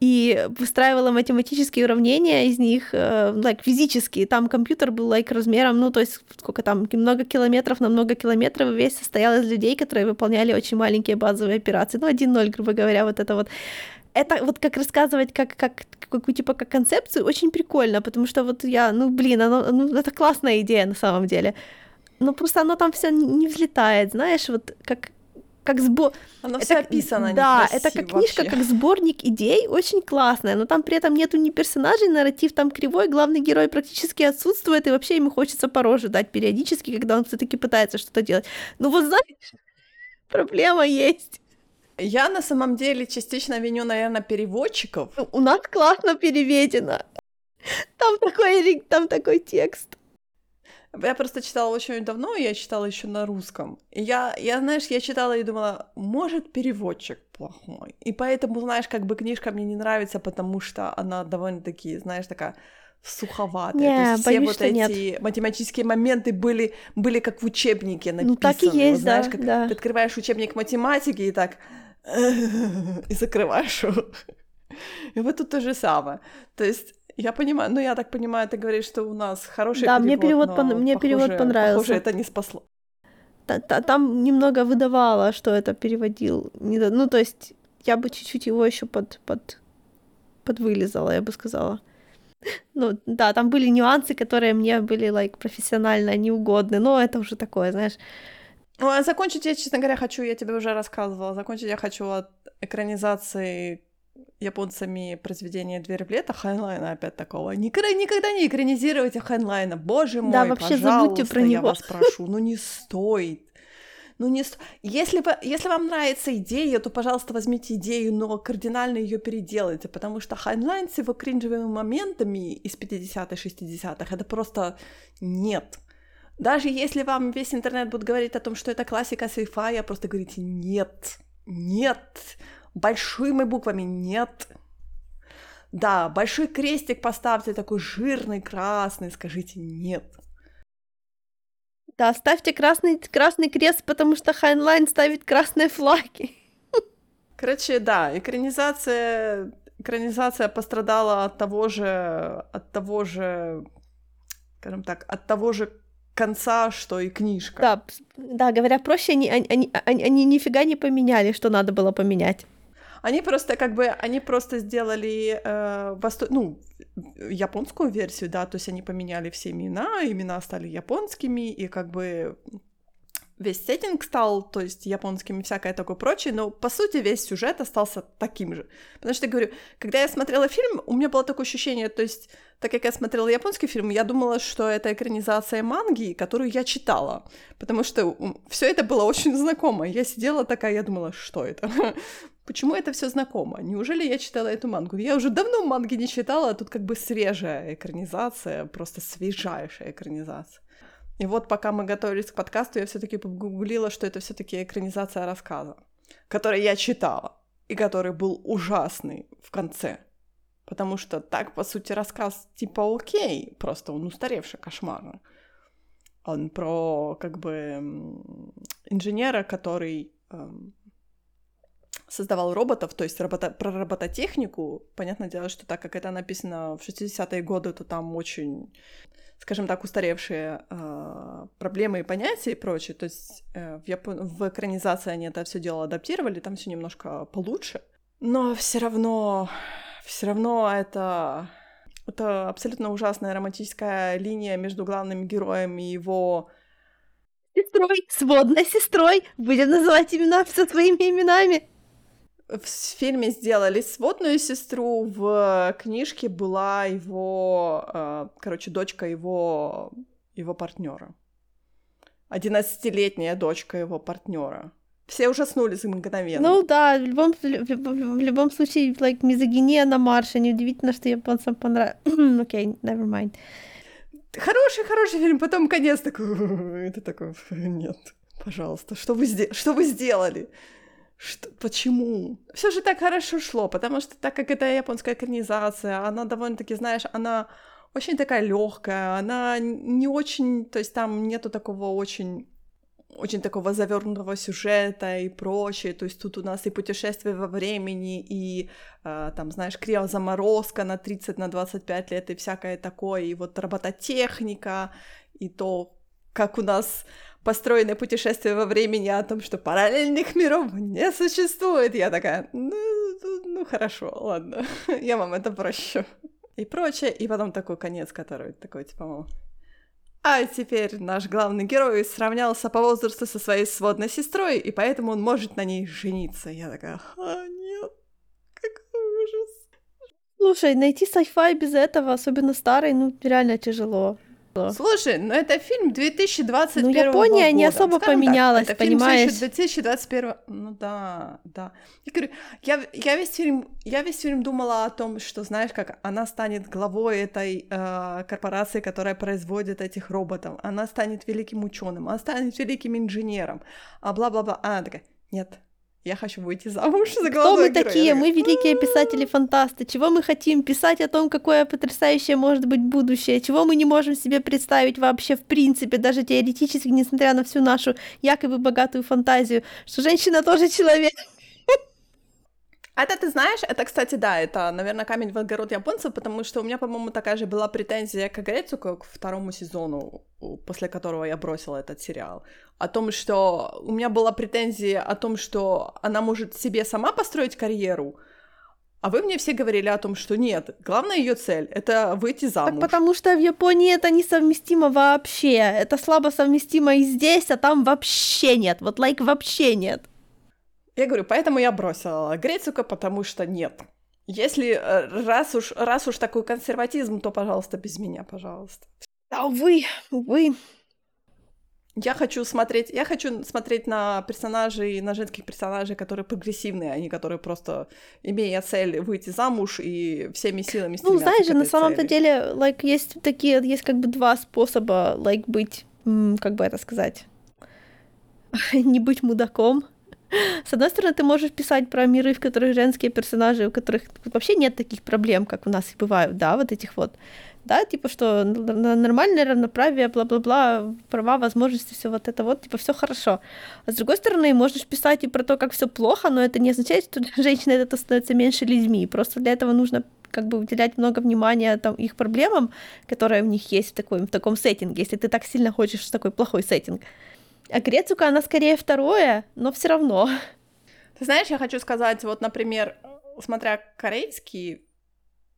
и выстраивала математические уравнения из них, э, like, физические. Там компьютер был like, размером, ну, то есть сколько там, много километров на много километров, весь состоял из людей, которые выполняли очень маленькие базовые операции. Ну, 1-0, грубо говоря, вот это вот. Это вот как рассказывать как, как какую типа как концепцию очень прикольно, потому что вот я, ну блин, оно, ну, это классная идея на самом деле. Но просто оно там все не взлетает, знаешь, вот как как сбор... Оно это, все описано Да, это как книжка, как сборник идей, очень классная, но там при этом нету ни персонажей, нарратив там кривой, главный герой практически отсутствует, и вообще ему хочется по роже дать периодически, когда он все таки пытается что-то делать. Ну вот знаешь, проблема есть. Я на самом деле частично виню, наверное, переводчиков. У нас классно переведено. Там такой, там такой текст. Я просто читала очень давно, я читала еще на русском. И я, я, знаешь, я читала и думала, может, переводчик плохой. И поэтому, знаешь, как бы книжка мне не нравится, потому что она довольно-таки, знаешь, такая суховатая. Не, То есть боюсь, все вот эти нет. математические моменты были, были как в учебнике написаны. Ну, так и есть, вот, знаешь, да, как да. ты открываешь учебник математики и так и закрываешь его. И вот тут то же самое. То есть я понимаю, ну я так понимаю, ты говоришь, что у нас хороший да, перевод, мне перевод, но, пон... мне похоже, перевод понравился. Похоже, это не спасло. Там немного выдавало, что это переводил. Ну, то есть я бы чуть-чуть его еще под, под, подвылезала, я бы сказала. Ну, да, там были нюансы, которые мне были, like, профессионально неугодны, но это уже такое, знаешь. Ну, а закончить я, честно говоря, хочу, я тебе уже рассказывала, закончить я хочу от экранизации японцами произведения «Дверь в лето» Хайнлайна опять такого. Никогда, никогда не экранизируйте Хайнлайна, боже мой, Да, вообще забудьте про я него. вас прошу, ну не стоит. Ну не сто... если, вы, если вам нравится идея, то, пожалуйста, возьмите идею, но кардинально ее переделайте, потому что Хайнлайн с его кринжевыми моментами из 50-х, 60-х, это просто нет. Даже если вам весь интернет будет говорить о том, что это классика sci-fi, просто говорите «нет, нет», большими буквами «нет». Да, большой крестик поставьте, такой жирный, красный, скажите «нет». Да, ставьте красный, красный крест, потому что Хайнлайн ставит красные флаги. Короче, да, экранизация, экранизация пострадала от того же, от того же, скажем так, от того же конца, что и книжка. Да, да, говоря проще, они, они, они, они, они нифига не поменяли, что надо было поменять. Они просто как бы, они просто сделали э, восто- ну, японскую версию, да, то есть они поменяли все имена, имена стали японскими, и как бы весь сеттинг стал, то есть японским и всякое такое прочее, но по сути весь сюжет остался таким же. Потому что, я говорю, когда я смотрела фильм, у меня было такое ощущение, то есть, так как я смотрела японский фильм, я думала, что это экранизация манги, которую я читала, потому что все это было очень знакомо. Я сидела такая, я думала, что это? Почему это все знакомо? Неужели я читала эту мангу? Я уже давно манги не читала, а тут как бы свежая экранизация, просто свежайшая экранизация. И вот пока мы готовились к подкасту, я все-таки погуглила, что это все-таки экранизация рассказа, который я читала, и который был ужасный в конце. Потому что так, по сути, рассказ типа окей, просто он устаревший, кошмарно. Он про, как бы, инженера, который эм, создавал роботов, то есть робота, про робототехнику. Понятное дело, что так как это написано в 60-е годы, то там очень, скажем так, устаревшие э, проблемы и понятия и прочее. То есть э, в, Япон... в экранизации они это все дело адаптировали, там все немножко получше. Но все равно, все равно это это абсолютно ужасная романтическая линия между главным героем и его Сестрой, сводной сестрой, будем называть имена со своими именами. В фильме сделали сводную сестру, в книжке была его, э, короче, дочка его, его партнера. Одиннадцатилетняя дочка его партнера. Все ужаснулись мгновенно. Ну да, в любом, в любом, в любом случае, like, мизогиния на марше. Неудивительно, что японцам понравилось. Окей, never mind. Хороший, хороший фильм, потом конец такой, это такой, нет, пожалуйста, что вы, что вы сделали? Что, почему? Все же так хорошо шло, потому что так как это японская экранизация, она довольно-таки, знаешь, она очень такая легкая, она не очень, то есть там нету такого очень очень такого завернутого сюжета и прочее. То есть тут у нас и путешествие во времени, и э, там, знаешь, криозаморозка на 30, на 25 лет, и всякое такое, и вот робототехника, и то, как у нас построены путешествия во времени о том, что параллельных миров не существует. Я такая, ну, ну хорошо, ладно, я вам это прощу. И прочее, и потом такой конец, который такой, типа, мол, а теперь наш главный герой сравнялся по возрасту со своей сводной сестрой, и поэтому он может на ней жениться. Я такая, а, нет, какой ужас. Слушай, найти sci-fi без этого, особенно старый, ну, реально тяжело. Слушай, ну это фильм 2021 Ну, Япония года. не особо Скажем поменялась, так, это фильм понимаешь? 2021 Ну да, да. Я говорю, я, я, весь фильм, я весь фильм думала о том, что, знаешь, как она станет главой этой э, корпорации, которая производит этих роботов. Она станет великим ученым, она станет великим инженером, а бла-бла-бла. А Она такая, нет, я хочу выйти замуж за Кто мы героя». такие? Мы великие писатели-фантасты. Чего мы хотим? Писать о том, какое потрясающее может быть будущее. Чего мы не можем себе представить вообще в принципе, даже теоретически, несмотря на всю нашу якобы богатую фантазию, что женщина тоже человек. Это ты знаешь, это, кстати, да, это, наверное, камень в огород японцев, потому что у меня, по-моему, такая же была претензия к Агрецу, как к второму сезону, после которого я бросила этот сериал. О том, что у меня была претензия о том, что она может себе сама построить карьеру, А вы мне все говорили о том, что нет, главная ее цель — это выйти замуж. Так потому что в Японии это несовместимо вообще. Это слабо совместимо и здесь, а там вообще нет. Вот лайк like, вообще нет. Я говорю, поэтому я бросила Грецика, потому что нет. Если э, раз уж, раз уж такой консерватизм, то, пожалуйста, без меня, пожалуйста. А вы, вы. Я хочу смотреть, я хочу смотреть на персонажей, на женских персонажей, которые прогрессивные, а не которые просто имея цель выйти замуж и всеми силами Ну, знаешь же, на самом-то деле, like, есть такие, есть как бы два способа, like, быть, как бы это сказать, не быть мудаком, с одной стороны, ты можешь писать про миры, в которых женские персонажи, у которых вообще нет таких проблем, как у нас и бывают, да, вот этих вот, да, типа, что нормальное равноправие, бла-бла-бла, права, возможности, все вот это вот, типа, все хорошо. А с другой стороны, можешь писать и про то, как все плохо, но это не означает, что для женщин это становится меньше людьми. Просто для этого нужно как бы уделять много внимания там, их проблемам, которые у них есть в, такой, в таком сеттинге, если ты так сильно хочешь такой плохой сеттинг. А Грецука, она скорее второе, но все равно. Ты знаешь, я хочу сказать, вот, например, смотря корейские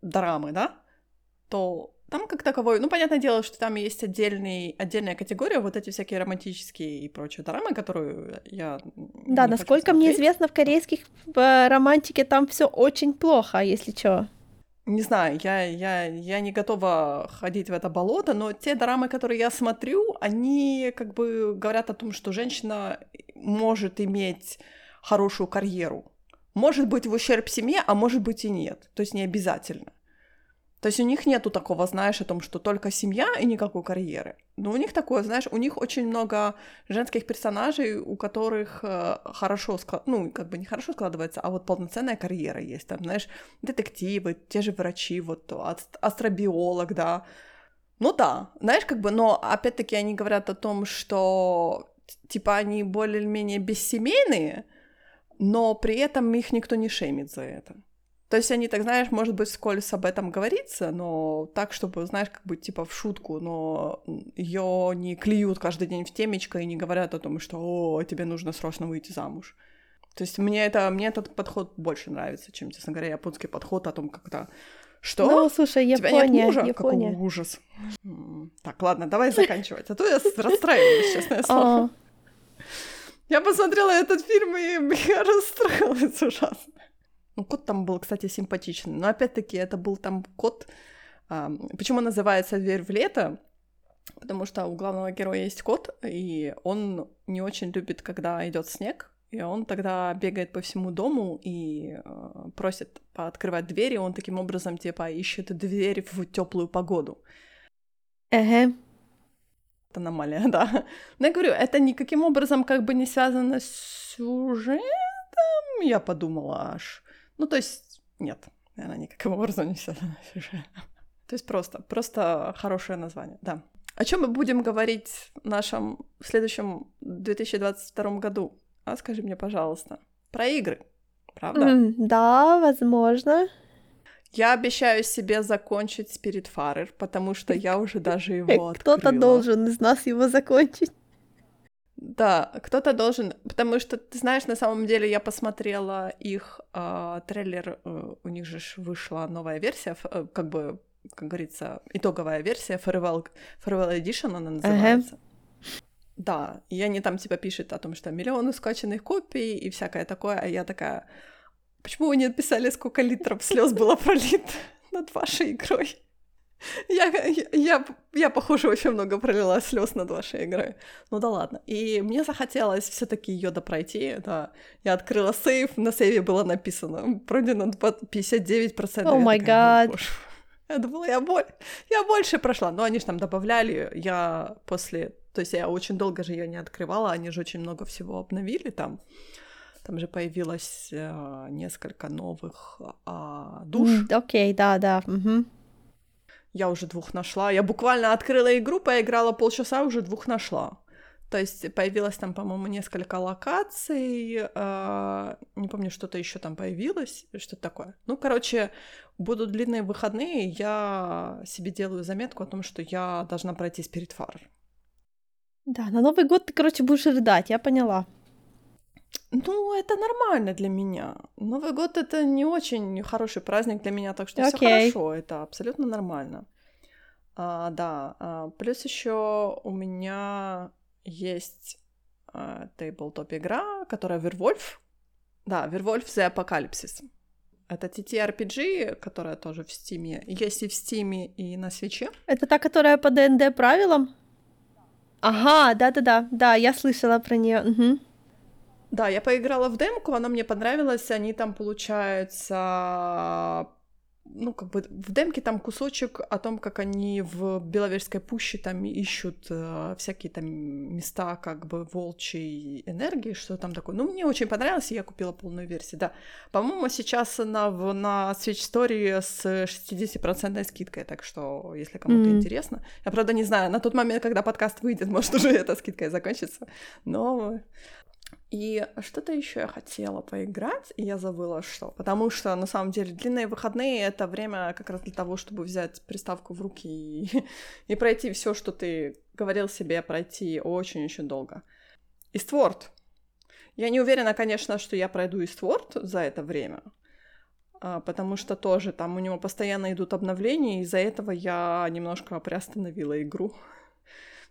драмы, да, то там как таковой, ну, понятное дело, что там есть отдельный, отдельная категория, вот эти всякие романтические и прочие драмы, которые я... Да, насколько мне известно, в корейских в романтике там все очень плохо, если что. Не знаю, я, я, я не готова ходить в это болото, но те драмы, которые я смотрю, они как бы говорят о том, что женщина может иметь хорошую карьеру. Может быть в ущерб семье, а может быть и нет. То есть не обязательно. То есть у них нету такого, знаешь, о том, что только семья и никакой карьеры. Но у них такое, знаешь, у них очень много женских персонажей, у которых э, хорошо, ну, как бы не хорошо складывается, а вот полноценная карьера есть. Там, знаешь, детективы, те же врачи, вот астробиолог, да. Ну да, знаешь, как бы, но опять-таки они говорят о том, что типа они более-менее бессемейные, но при этом их никто не шеймит за это. То есть они так, знаешь, может быть, вскользь об этом говорится, но так, чтобы, знаешь, как бы типа в шутку, но ее не клюют каждый день в темечко и не говорят о том, что «О, тебе нужно срочно выйти замуж». То есть мне, это, мне этот подход больше нравится, чем, честно говоря, японский подход о том, когда что? Ну, слушай, Япония, Тебя нет мужа? Япония. Какой ужас. Так, ладно, давай заканчивать, а то я расстраиваюсь, честное слово. Я посмотрела этот фильм, и я расстроилась ужасно. Ну, кот там был, кстати, симпатичный. Но опять-таки это был там кот. А, почему называется «Дверь в лето»? Потому что у главного героя есть кот, и он не очень любит, когда идет снег, и он тогда бегает по всему дому и э, просит открывать двери, он таким образом типа ищет дверь в теплую погоду. Ага. Аномалия, да. Но я говорю, это никаким образом как бы не связано с сюжетом, я подумала аж. Ну, то есть, нет, она никаким образом не связана с сюжетом. То есть просто, просто хорошее название, да. О чем мы будем говорить в нашем следующем 2022 году? А скажи мне, пожалуйста, про игры, правда? Mm, да, возможно. Я обещаю себе закончить Spiritfarer, потому что я уже даже его открыла. Кто-то должен из нас его закончить. Да, кто-то должен, потому что, ты знаешь, на самом деле я посмотрела их э, трейлер, э, у них же вышла новая версия, э, как бы, как говорится, итоговая версия, Farewell, Farewell Edition она называется. Uh-huh. Да, и они там типа пишут о том, что миллионы скачанных копий и всякое такое, а я такая, почему вы не написали, сколько литров слез было пролито над вашей игрой? Я, я, я, похоже, очень много пролила слез над вашей игрой. Ну да ладно. И мне захотелось все таки ее допройти. Да. Я открыла сейф, на сейве было написано пройдено 59%. О май гад. Я думала, я, боль... я больше прошла. Но они же там добавляли. Я после... То есть я очень долго же ее не открывала. Они же очень много всего обновили там. Там же появилось э, несколько новых э, душ. Окей, mm, да, да. Угу. Я уже двух нашла. Я буквально открыла игру, поиграла полчаса, уже двух нашла. То есть появилось там, по-моему, несколько локаций. Э, не помню, что-то еще там появилось, что-то такое. Ну, короче, будут длинные выходные, я себе делаю заметку о том, что я должна пройти Spiritfarer. Да, на Новый год ты, короче, будешь рыдать, я поняла. Ну, это нормально для меня. Новый год это не очень хороший праздник для меня, так что все Окей. хорошо, это абсолютно нормально. А, да, а, плюс еще у меня есть а, тейблтоп игра, которая Werewolf. Да, Werewolf The Apocalypse. Это TTRPG, которая тоже в Стиме. Есть и в Стиме, и на свече. Это та, которая по ДНД правилам? Ага, да-да-да, да, я слышала про нее. Да, я поиграла в демку, она мне понравилась. Они там, получается, ну, как бы в демке там кусочек о том, как они в Беловежской пуще там ищут э, всякие там места как бы волчьей энергии, что там такое. Ну, мне очень понравилось, и я купила полную версию, да. По-моему, сейчас она в, на Switch Story с 60% скидкой, так что, если кому-то М. интересно. Я, правда, не знаю, на тот момент, когда подкаст выйдет, может, уже эта скидка и закончится, но и что-то еще я хотела поиграть, и я забыла что. Потому что, на самом деле, длинные выходные — это время как раз для того, чтобы взять приставку в руки и, и пройти все, что ты говорил себе пройти очень-очень долго. Истворд. Я не уверена, конечно, что я пройду Истворд за это время, а, потому что тоже там у него постоянно идут обновления, и из-за этого я немножко приостановила игру.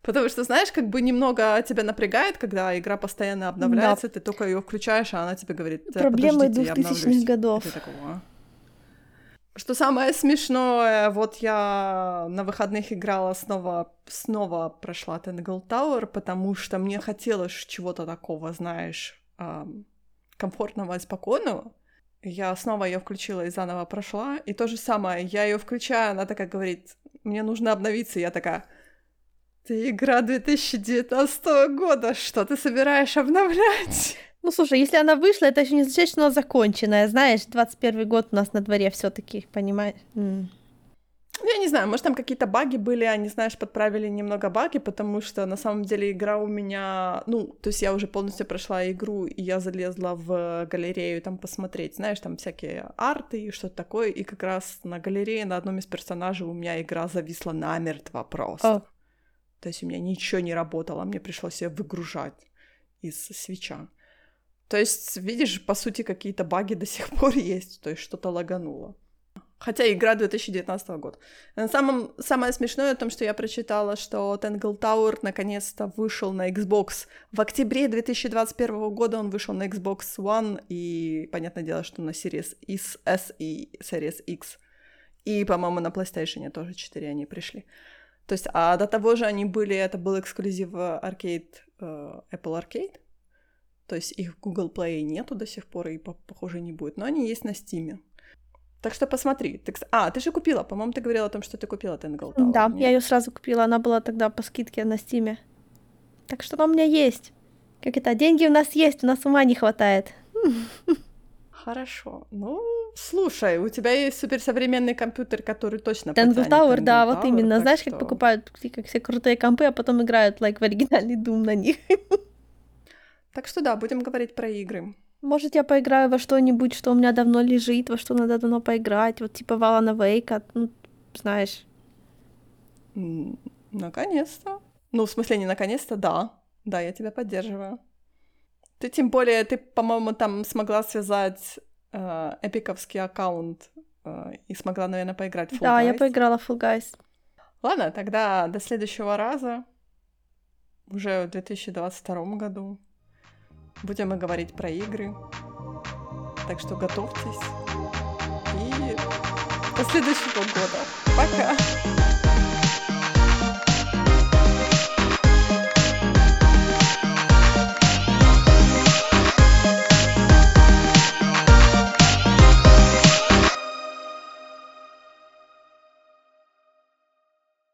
Потому что, знаешь, как бы немного тебя напрягает, когда игра постоянно обновляется, ты только ее включаешь, а она тебе говорит, «Э, Проблемы подождите, я 2000-х обновлюсь». годов. «А?» Что самое смешное, вот я на выходных играла снова, снова прошла Tangle Tower, потому что мне хотелось чего-то такого, знаешь, комфортного и спокойного. Я снова ее включила и заново прошла. И то же самое, я ее включаю, она такая говорит, мне нужно обновиться. Я такая, ты игра 2019 года, что ты собираешь обновлять? Ну, слушай, если она вышла, это еще не означает, что она законченная. Знаешь, 21 год у нас на дворе все таки понимаешь? Ну, Я не знаю, может, там какие-то баги были, они, знаешь, подправили немного баги, потому что на самом деле игра у меня, ну, то есть я уже полностью прошла игру, и я залезла в галерею там посмотреть, знаешь, там всякие арты и что-то такое, и как раз на галерее на одном из персонажей у меня игра зависла намертво просто. О. То есть у меня ничего не работало, мне пришлось ее выгружать из свеча. То есть, видишь, по сути, какие-то баги до сих пор есть, то есть что-то лагануло. Хотя игра 2019 года. На самое смешное в том, что я прочитала, что Tangle Tower наконец-то вышел на Xbox. В октябре 2021 года он вышел на Xbox One, и понятное дело, что на Series S и Series X. И, по-моему, на PlayStation тоже 4 они пришли. То есть, а до того же они были, это был эксклюзив Arcade, э, Apple Arcade. То есть их Google Play нету до сих пор, и, по- похоже, не будет. Но они есть на Steam. Так что посмотри. Ты, а, ты же купила. По-моему, ты говорила о том, что ты купила Tangle Tower. Да, нет? я ее сразу купила, она была тогда по скидке на Стиме. Так что она у меня есть. Как это, деньги у нас есть, у нас ума не хватает. Хорошо. Ну, слушай, у тебя есть суперсовременный компьютер, который точно Tangle Tower, да, вот Tower, именно. так Знаешь, как что- покупают как все крутые компы, а потом играют, like, в оригинальный Doom на них. Так что да, будем говорить про игры. Может, я поиграю во что-нибудь, что у меня давно лежит, во что надо давно поиграть, вот типа Валана Вейка, ну, знаешь. Наконец-то. Ну, в смысле, не наконец-то, да. Да, я тебя поддерживаю. Ты тем более, ты, по-моему, там смогла связать э, эпиковский аккаунт э, и смогла, наверное, поиграть в Fall Да, я Guys. поиграла в Fall Guys. Ладно, тогда до следующего раза, уже в 2022 году, будем мы говорить про игры. Так что готовьтесь. И до следующего года. Пока!